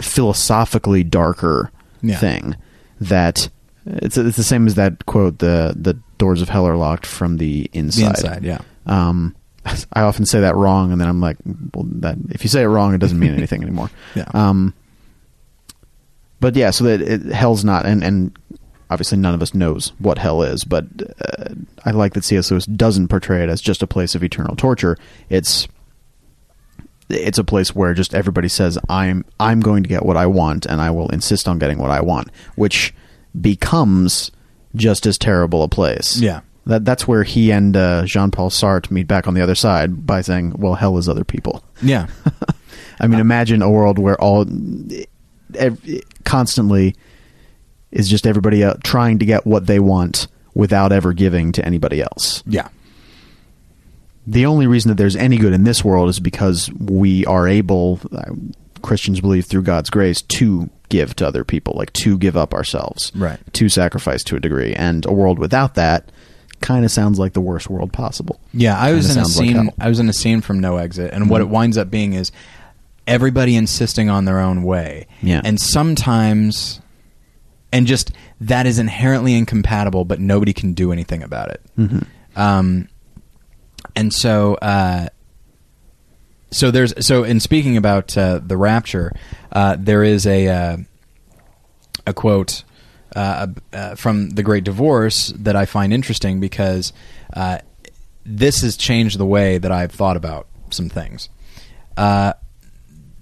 philosophically darker Yeah. thing. That it's it's the same as that quote: "the the doors of hell are locked from the inside. the inside." yeah. Um, I often say that wrong, and then I'm like, well, that if you say it wrong, it doesn't mean anything anymore. Yeah. Um, but yeah, so that it, hell's not, and and obviously none of us knows what hell is, but uh, I like that C.S. Lewis doesn't portray it as just a place of eternal torture. It's it's a place where just everybody says I'm I'm going to get what I want, and I will insist on getting what I want, which becomes just as terrible a place. Yeah. That that's where he and uh, Jean Paul Sartre meet back on the other side by saying, "Well, hell is other people." Yeah. I mean, imagine a world where all ev- constantly is just everybody uh, trying to get what they want without ever giving to anybody else. yeah. The only reason that there's any good in this world is because we are able, uh, Christians believe through God's grace, to give to other people, like to give up ourselves, Right. To sacrifice to a degree, and a world without that kind of sounds like the worst world possible. Yeah, I was Kinda in a like scene. Mm-hmm. I was in a scene from No Exit, and what it winds up being is everybody insisting on their own way. Yeah. and sometimes, and just that is inherently incompatible, but nobody can do anything about it. Mm-hmm. Um, and so, uh, so there's so in speaking about uh, the rapture, uh, there is a uh, a quote uh, uh, from the Great Divorce that I find interesting because uh, this has changed the way that I've thought about some things. Uh,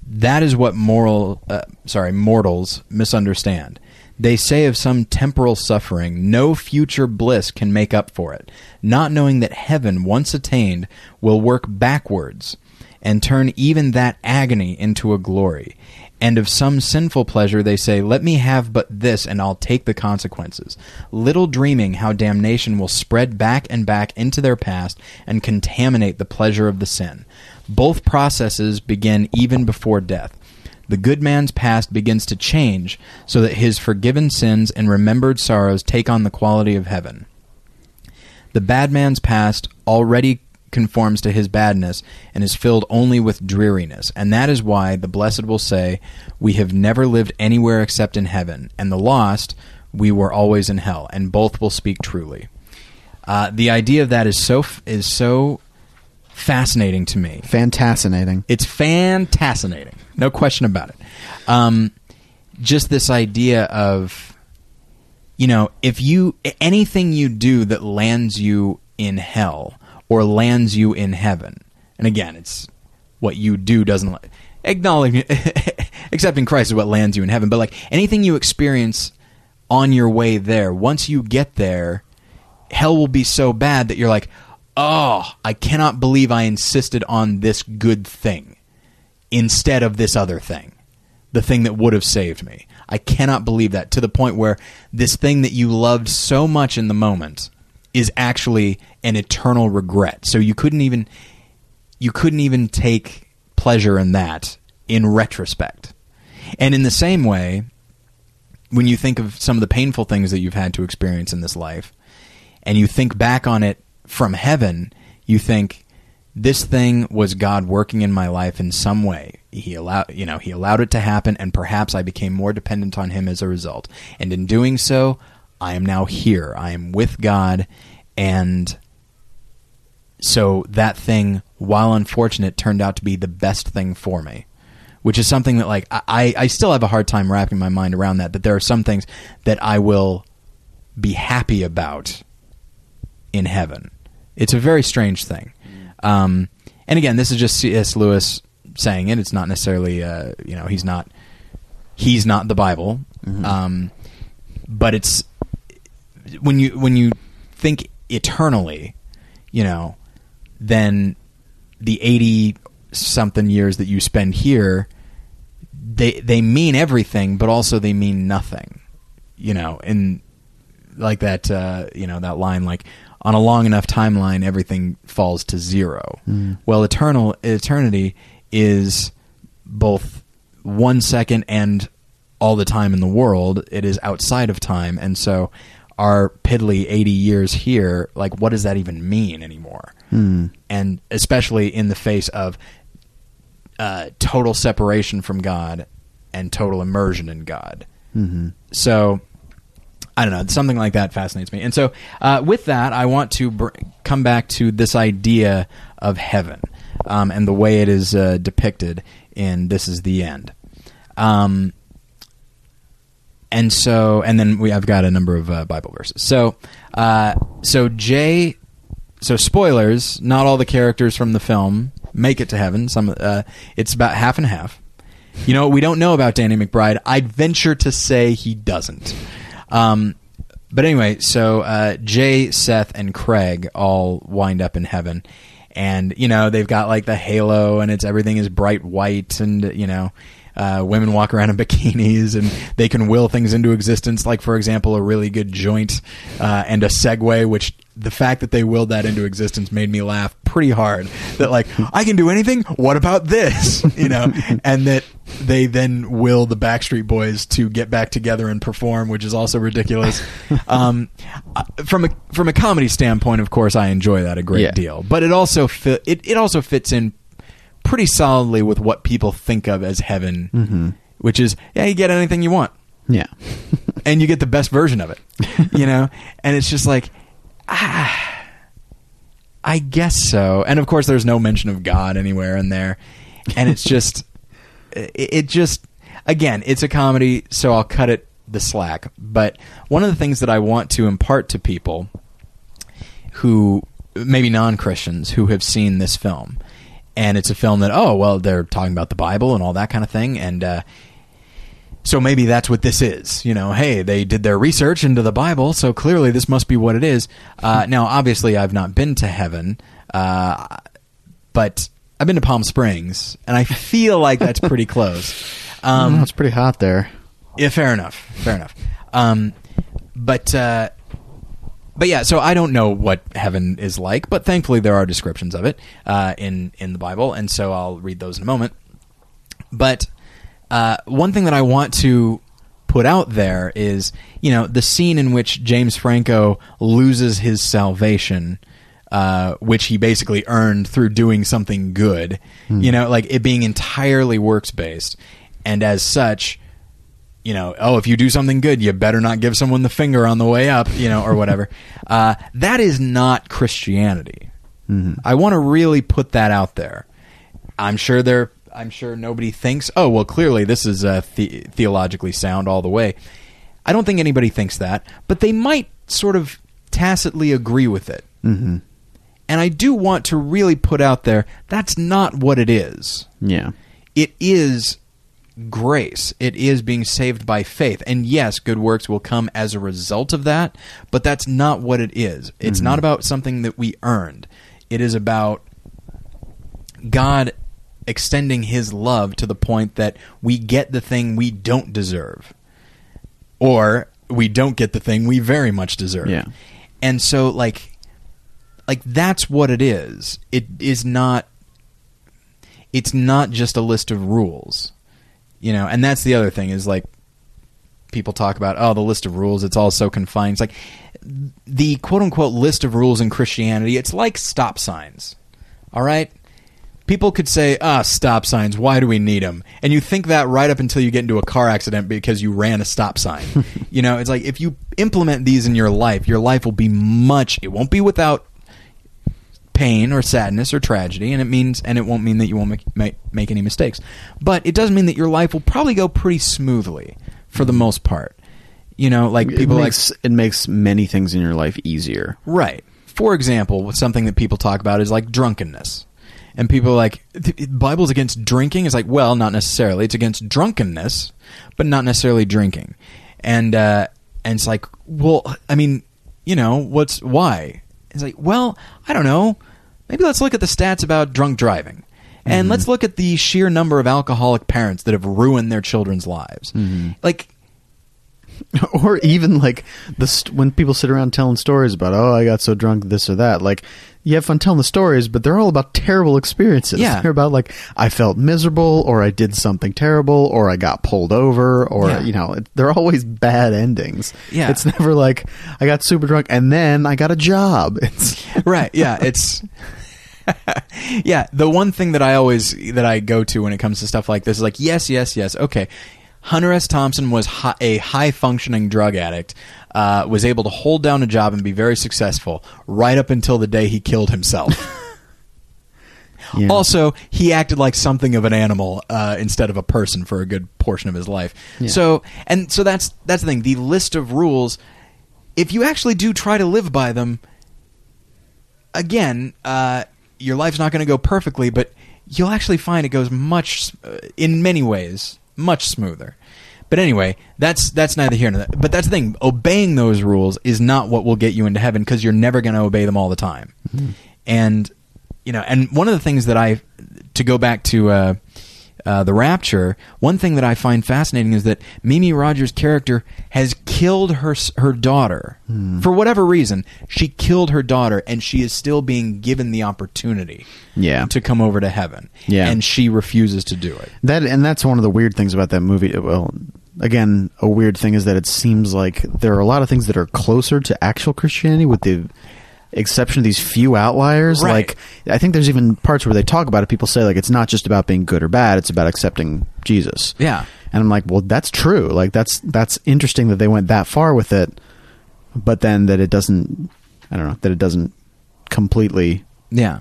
that is what moral, uh, sorry, mortals misunderstand. They say of some temporal suffering, no future bliss can make up for it, not knowing that heaven, once attained, will work backwards and turn even that agony into a glory. And of some sinful pleasure, they say, Let me have but this, and I'll take the consequences. Little dreaming how damnation will spread back and back into their past and contaminate the pleasure of the sin. Both processes begin even before death. The good man's past begins to change so that his forgiven sins and remembered sorrows take on the quality of heaven. The bad man's past already conforms to his badness and is filled only with dreariness, and that is why the blessed will say, We have never lived anywhere except in heaven, and the lost, we were always in hell, and both will speak truly. Uh, the idea of that is so is so fascinating to me. Fantascinating. It's fantascinating, no question about it. Um, just this idea of, you know, if you anything you do that lands you in hell or lands you in heaven, and again, it's what you do doesn't acknowledge accepting Christ is what lands you in heaven, but like anything you experience on your way there. Once you get there, hell will be so bad that you're like, oh, I cannot believe I insisted on this good thing instead of this other thing, the thing that would have saved me. I cannot believe that to the point where this thing that you loved so much in the moment is actually an eternal regret. So you couldn't even you couldn't even take pleasure in that in retrospect. And in the same way, when you think of some of the painful things that you've had to experience in this life, and you think back on it from heaven, you think this thing was God working in my life in some way. He allowed, you know, he allowed it to happen, and perhaps I became more dependent on Him as a result. And in doing so, I am now here. I am with God, and so that thing, while unfortunate, turned out to be the best thing for me. Which is something that, like, I, I still have a hard time wrapping my mind around that. That there are some things that I will be happy about in heaven. It's a very strange thing. Um, and again, this is just C.S. Lewis saying it. It's not necessarily, uh, you know, he's not he's not the Bible. Um, but it's when you when you think eternally, you know, then the eighty something years that you spend here, they they mean everything, but also they mean nothing. You know, and like that uh, you know that line like on a long enough timeline everything falls to zero. Hmm. Well eternal eternity is both one second and all the time in the world. It is outside of time. And so our piddly 80 years here like what does that even mean anymore? Hmm. And especially in the face of uh, total separation from god and total immersion in god. Mm-hmm. So I don't know. Something like that fascinates me. And so, uh, with that, I want to br- come back to this idea of heaven um, and the way it is uh, depicted in This Is the End. Um, and so, and then we, I've got a number of uh, Bible verses. So, uh, so Jay, so spoilers. Not all the characters from the film make it to heaven. Some, uh, it's about half and half. You know we don't know about Danny McBride? I'd venture to say he doesn't. Um, but anyway, so uh, Jay, Seth, and Craig all wind up in heaven, and you know they've got like the halo, and it's everything is bright white, and you know. Uh, women walk around in bikinis and they can will things into existence, like, for example, a really good joint uh, and a Segway, which the fact that they willed that into existence made me laugh pretty hard. That, like, I can do anything. What about this? You know, and that they then will the Backstreet Boys to get back together and perform, which is also ridiculous. Um, uh, from a from a comedy standpoint, of course, I enjoy that a great Yeah. deal, but it also fit it, it also fits in pretty solidly with what people think of as heaven, which is yeah, you get anything you want Yeah. and you get the best version of it, you know? And it's just like, ah, I guess so. And of course, there's no mention of God anywhere in there. And it's just, it, it just, again, it's a comedy, so I'll cut it the slack. But one of the things that I want to impart to people who, maybe non Christians, who have seen this film, and it's a film that, oh, well, they're talking about the Bible and all that kind of thing. And, uh, so maybe that's what this is. You know, hey, they did their research into the Bible, so clearly this must be what it is. Uh, now, obviously, I've not been to heaven, uh, but I've been to Palm Springs, and I feel like that's pretty close. Um, it's pretty hot there. yeah, fair enough. Fair enough. Um, but uh, but yeah, so I don't know what heaven is like, but thankfully there are descriptions of it uh, in in the Bible, and so I'll read those in a moment. But uh, one thing that I want to put out there is, you know, the scene in which James Franco loses his salvation, uh, which he basically earned through doing something good. You know, like it being entirely works based, and as such, you know, oh, if you do something good, you better not give someone the finger on the way up, you know, or whatever. uh, that is not Christianity. I want to really put that out there. I'm sure there. I'm sure nobody thinks, oh, well, clearly this is uh, the- theologically sound all the way. I don't think anybody thinks that, but they might sort of tacitly agree with it. Mm-hmm. And I do want to really put out there that's not what it is Yeah. it is grace. It is being saved by faith. And yes, good works will come as a result of that, but that's not what it is. It's mm-hmm. not about something that we earned. It is about God extending his love to the point that we get the thing we don't deserve. Or we don't get the thing we very much deserve. Yeah. And so like like that's what it is. It is not it's not just a list of rules. You know, and that's the other thing is like people talk about oh the list of rules it's all so confined. It's like the quote unquote list of rules in Christianity, it's like stop signs. All right? People could say, ah, stop signs, why do we need them? And you think that right up until you get into a car accident because you ran a stop sign. you know, it's like if you implement these in your life, your life will be much, it won't be without pain or sadness or tragedy, and it means, and it won't mean that you won't make, make, make any mistakes. But it does mean that your life will probably go pretty smoothly for the most part. You know, like it people like makes, it makes many things in your life easier. Right. For example, something that people talk about is like drunkenness. And people are like, the Bible's against drinking? It's like, well, not necessarily. It's against drunkenness, but not necessarily drinking. And, uh, and it's like, well, I mean, you know, what's, why? It's like, well, I don't know. Maybe let's look at the stats about drunk driving. And mm-hmm. let's look at the sheer number of alcoholic parents that have ruined their children's lives. Mm-hmm. Like, or even like the st- when people sit around telling stories about oh I got so drunk this or that like you have fun telling the stories but they're all about terrible experiences. Yeah. they're about like I felt miserable or I did something terrible or I got pulled over or Yeah. you know it, they're always bad endings. Yeah. it's never like I got super drunk and then I got a job. It's right. Yeah. It's yeah. The one thing that i always that i go to when it comes to stuff like this is like yes yes yes. Okay hunter s thompson was hi- a high functioning drug addict uh, was able to hold down a job and be very successful right up until the day he killed himself Yeah. also he acted like something of an animal uh, instead of a person for a good portion of his life Yeah. so and so that's that's the thing the list of rules if you actually do try to live by them again, uh, your life's not going to go perfectly, but you'll actually find it goes much, uh, in many ways, much smoother. But anyway, that's that's neither here nor there. But that's the thing: obeying those rules is not what will get you into heaven because you're never going to obey them all the time. And you know, and one of the things that I, to go back to uh, uh, the Rapture, one thing that I find fascinating is that Mimi Rogers' character has killed her her daughter for whatever reason. She killed her daughter, and she is still being given the opportunity Yeah. to come over to heaven. Yeah. and she refuses to do it. That and that's one of the weird things about that movie. Well, again, a weird thing is that it seems like there are a lot of things that are closer to actual Christianity, with the exception of these few outliers. Right. Like, I think there's even parts where they talk about it. People say like it's not just about being good or bad; it's about accepting Jesus. Yeah. and I'm like, well, that's true. Like, that's that's interesting that they went that far with it, but then that it doesn't. I don't know that it doesn't completely. Yeah.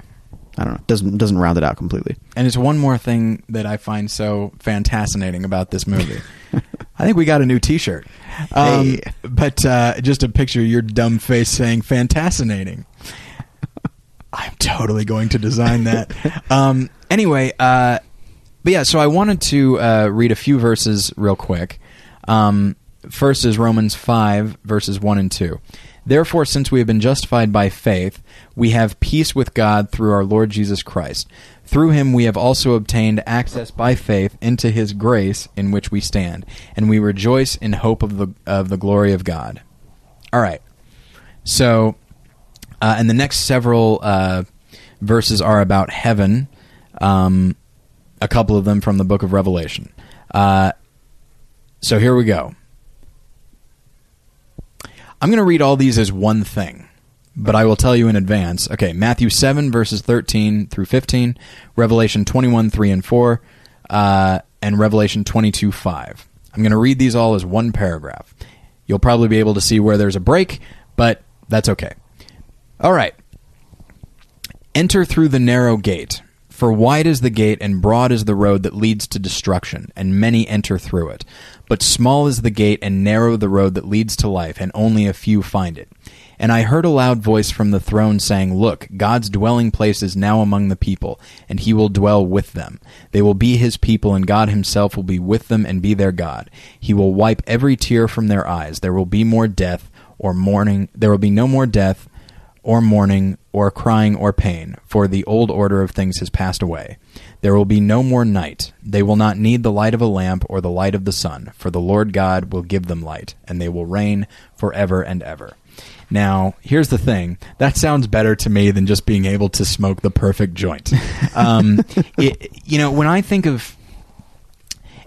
I don't know. Doesn't doesn't round it out completely. And it's one more thing that I find so fantascinating about this movie. I think we got a new T-shirt, um, Hey. but uh, just a picture of your dumb face saying "fantascinating." I'm totally going to design that. um, anyway, uh, but yeah, so I wanted to uh, read a few verses real quick. Um, first is Romans 5, verses 1 and 2. Therefore, since we have been justified by faith, we have peace with God through our Lord Jesus Christ. Through him we have also obtained access by faith into his grace in which we stand, and we rejoice in hope of the, of the glory of God. All right. So, uh, and the next several uh, verses are about heaven. Um, a couple of them from the book of Revelation. Uh, so here we go. I'm going to read all these as one thing, but I will tell you in advance. Okay, Matthew 7, verses 13 through 15, Revelation 21, 3 and 4, uh, and Revelation 22, 5. I'm going to read these all as one paragraph. You'll probably be able to see where there's a break, but that's okay. All right. Enter through the narrow gate, For wide is the gate and broad is the road that leads to destruction, and many enter through it. But small is the gate and narrow the road that leads to life, and only a few find it. And I heard a loud voice from the throne saying, Look, God's dwelling place is now among the people, and he will dwell with them. They will be his people, and God himself will be with them and be their God. He will wipe every tear from their eyes. There will be more death or mourning. There will be no more death or mourning or crying or pain, for the old order of things has passed away. There will be no more night. They will not need the light of a lamp or the light of the sun, for the Lord God will give them light, and they will reign forever and ever. Now, here's the thing. That sounds better to me than just being able to smoke the perfect joint. Um, it, you know, when I think of,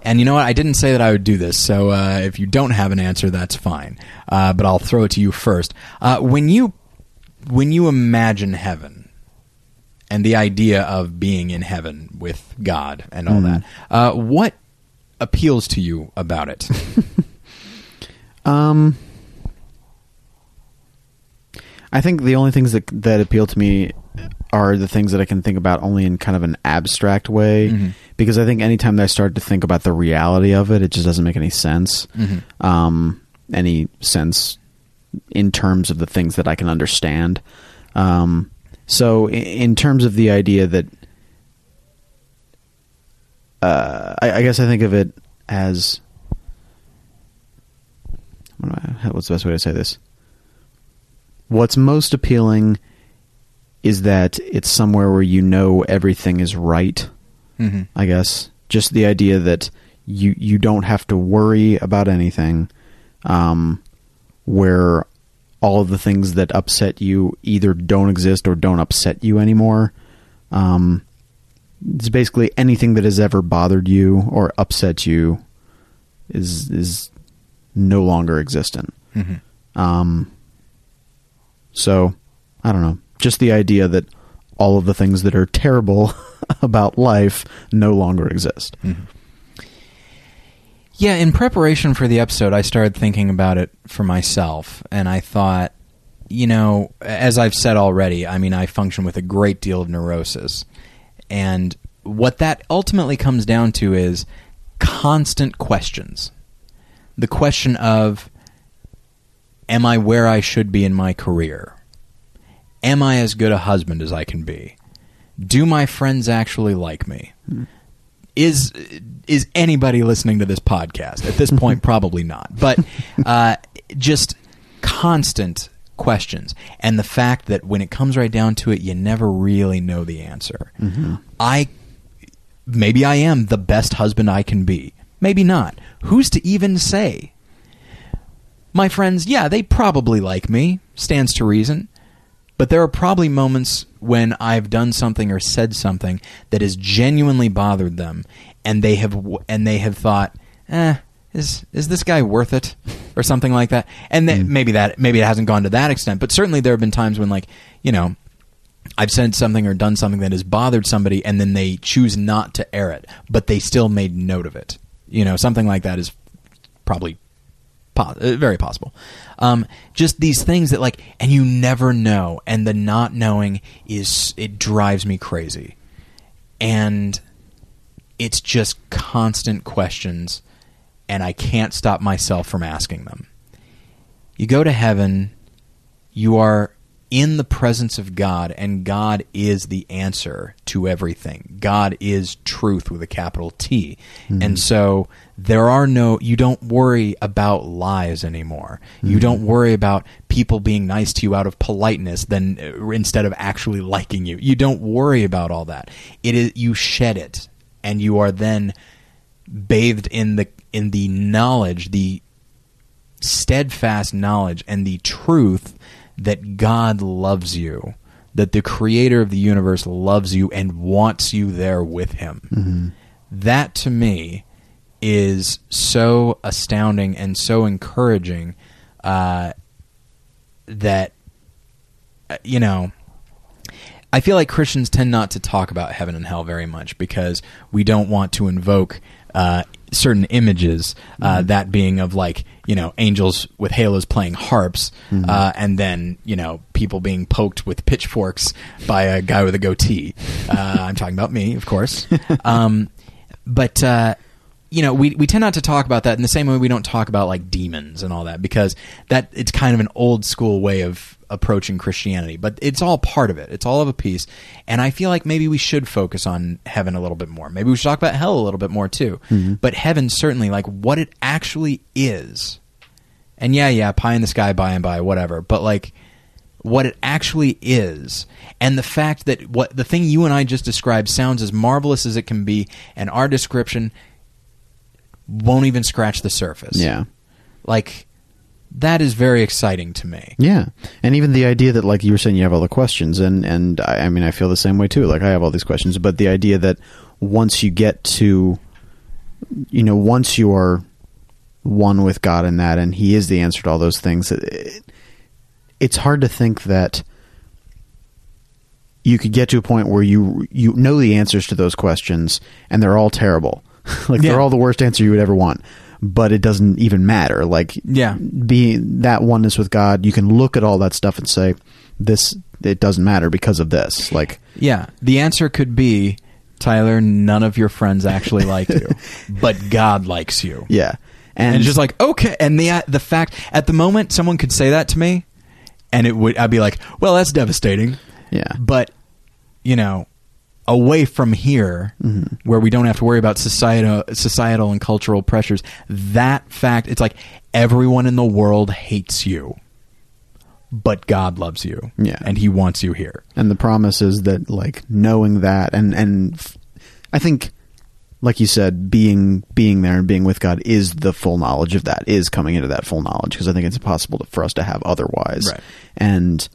and you know what, I didn't say that I would do this, so uh, if you don't have an answer, that's fine. Uh, but I'll throw it to you first. Uh, when you when you imagine heaven and the idea of being in heaven with God and all that, uh, what appeals to you about it? Um, I think the only things that that appeal to me are the things that I can think about only in kind of an abstract way. Mhm. Because I think anytime that I start to think about the reality of it, it just doesn't make any sense. Mhm. Um, any sense in terms of the things that I can understand. Um, so, in terms of the idea that, uh, I, I guess I think of it as what do I- what's the best way to say this? What's most appealing is that it's somewhere where you know everything is right. Mhm. I guess just the idea that you you don't have to worry about anything, um, where all of the things that upset you either don't exist or don't upset you anymore. Um, it's basically anything that has ever bothered you or upset you is is no longer existent. Mhm. Um, so I don't know. Just the idea that all of the things that are terrible about life no longer exist. Yeah, in preparation for the episode, I started thinking about it for myself, and I thought, you know, as I've said already, I mean, I function with a great deal of neurosis. And what that ultimately comes down to is constant questions. The question of, am I where I should be in my career? Am I as good a husband as I can be? Do my friends actually like me? Hmm. Is is anybody listening to this podcast? At this point probably not. But uh, just constant questions. And the fact that when it comes right down to it you never really know the answer. I maybe i am the best husband i can be. Maybe not. Who's to even say? My friends yeah they probably like me. Stands to reason but there are probably moments when I've done something or said something that has genuinely bothered them, and they have and they have thought, "Eh, is is this guy worth it?" or something like that. And then maybe that maybe it hasn't gone to that extent, but certainly there have been times when, like, you know, I've said something or done something that has bothered somebody, and then they choose not to air it, but they still made note of it. You know, something like that is probably po- uh, very possible. Um, just these things that like, and you never know, and the not knowing is it drives me crazy, and it's just constant questions, and I can't stop myself from asking them. You go to heaven, you are in the presence of God, and God is the answer to everything. God is truth with a capital T. And so there are no, you don't worry about lies anymore. You don't worry about people being nice to you out of politeness then uh, instead of actually liking you. You don't worry about all that. It is, you shed it, and you are then bathed in the, in the knowledge, the steadfast knowledge and the truth that God loves you, that the creator of the universe loves you and wants you there with him. That to me is so astounding and so encouraging uh, that, uh, you know, I feel like Christians tend not to talk about heaven and hell very much because we don't want to invoke uh, certain images, uh, that being of like you know angels with halos playing harps, uh, and then you know people being poked with pitchforks by a guy with a goatee. Uh, I'm talking about me, of course. Um, but uh, you know, we we tend not to talk about that in the same way we don't talk about like demons and all that because that it's kind of an old school way of approaching Christianity. But it's all part of it. It's all of a piece. And I feel like maybe we should focus on heaven a little bit more. Maybe we should talk about hell a little bit more too. Mm-hmm. But heaven certainly like what it actually is. And yeah, yeah, pie in the sky by and by, whatever. But like what it actually is and the fact that what the thing you and I just described sounds as marvelous as it can be and our description won't even scratch the surface. Yeah. Like that is very exciting to me. Yeah, and even the idea that, like you were saying, you have all the questions, and and I, I mean, I feel the same way too. Like I have all these questions, but the idea that once you get to, you know, once you are one with God in that, and He is the answer to all those things, it, it's hard to think that you could get to a point where you you know the answers to those questions, and they're all terrible. like Yeah. they're all the worst answer you would ever want. But it doesn't even matter. Like Yeah. being that oneness with God, you can look at all that stuff and say, "This it doesn't matter because of this." Like, Yeah, the answer could be Tyler, none of your friends actually like you, but God likes you. yeah, And, it's just like, okay, and the the fact at the moment someone could say that to me and it would I'd be like, well, that's devastating. yeah, But you know, away from here, mm-hmm. where we don't have to worry about societal, societal and cultural pressures, that fact, it's like everyone in the world hates you, but God loves you, Yeah. and He wants you here. and the promise is that like knowing that, and and f- I think, like you said, being being there and being with God is the full knowledge of that. Is coming into that full knowledge because I think it's impossible to, for us to have otherwise. Right. And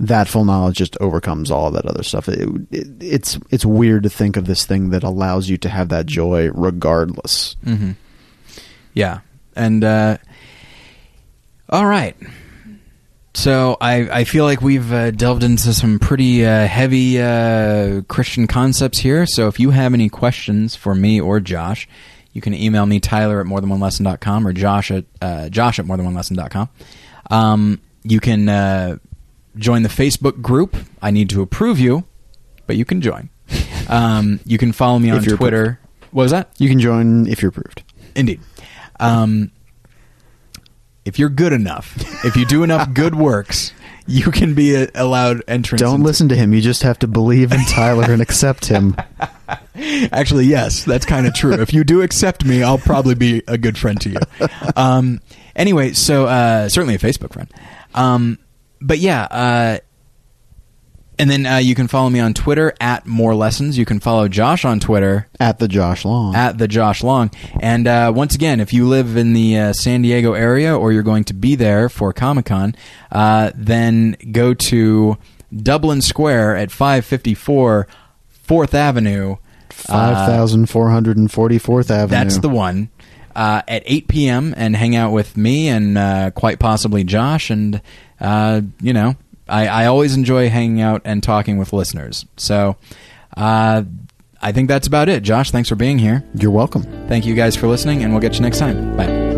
that full knowledge just overcomes all that other stuff. It, it, it's it's weird to think of this thing that allows you to have that joy regardless. Mm-hmm. Yeah, and uh, all right. So I I feel like we've uh, delved into some pretty uh, heavy uh, Christian concepts here. So if you have any questions for me or Josh, you can email me Tyler at morethanonelesson.com or Josh at uh, Josh at morethanonelesson.com. Um, you can uh, join the Facebook group. I need to approve you, but you can join. Um, you can follow me on Twitter. What was that? You can join if you're approved. Indeed. Um, if you're good enough, if you do enough good works, you can be a, allowed entrance. Don't into- listen to him. You just have to believe in Tyler and accept him. Actually, yes, that's kind of true. if you do accept me, I'll probably be a good friend to you. Um, anyway, so uh, certainly a Facebook friend. Um, but yeah, uh, and then uh, you can follow me on Twitter at More Lessons. You can follow Josh on Twitter At the Josh Long. at the Josh Long. And uh, once again, if you live in the uh, San Diego area or you're going to be there for Comic Con, uh, then go to Dublin Square at 554 Fourth Avenue. Uh, 5444th Avenue. that's the one. Uh, at 8 p.m. and hang out with me and uh, quite possibly Josh. And, uh, you know, I, I always enjoy hanging out and talking with listeners. So uh, I think that's about it. Josh, thanks for being here. You're welcome. Thank you guys for listening, and we'll get you next time. Bye.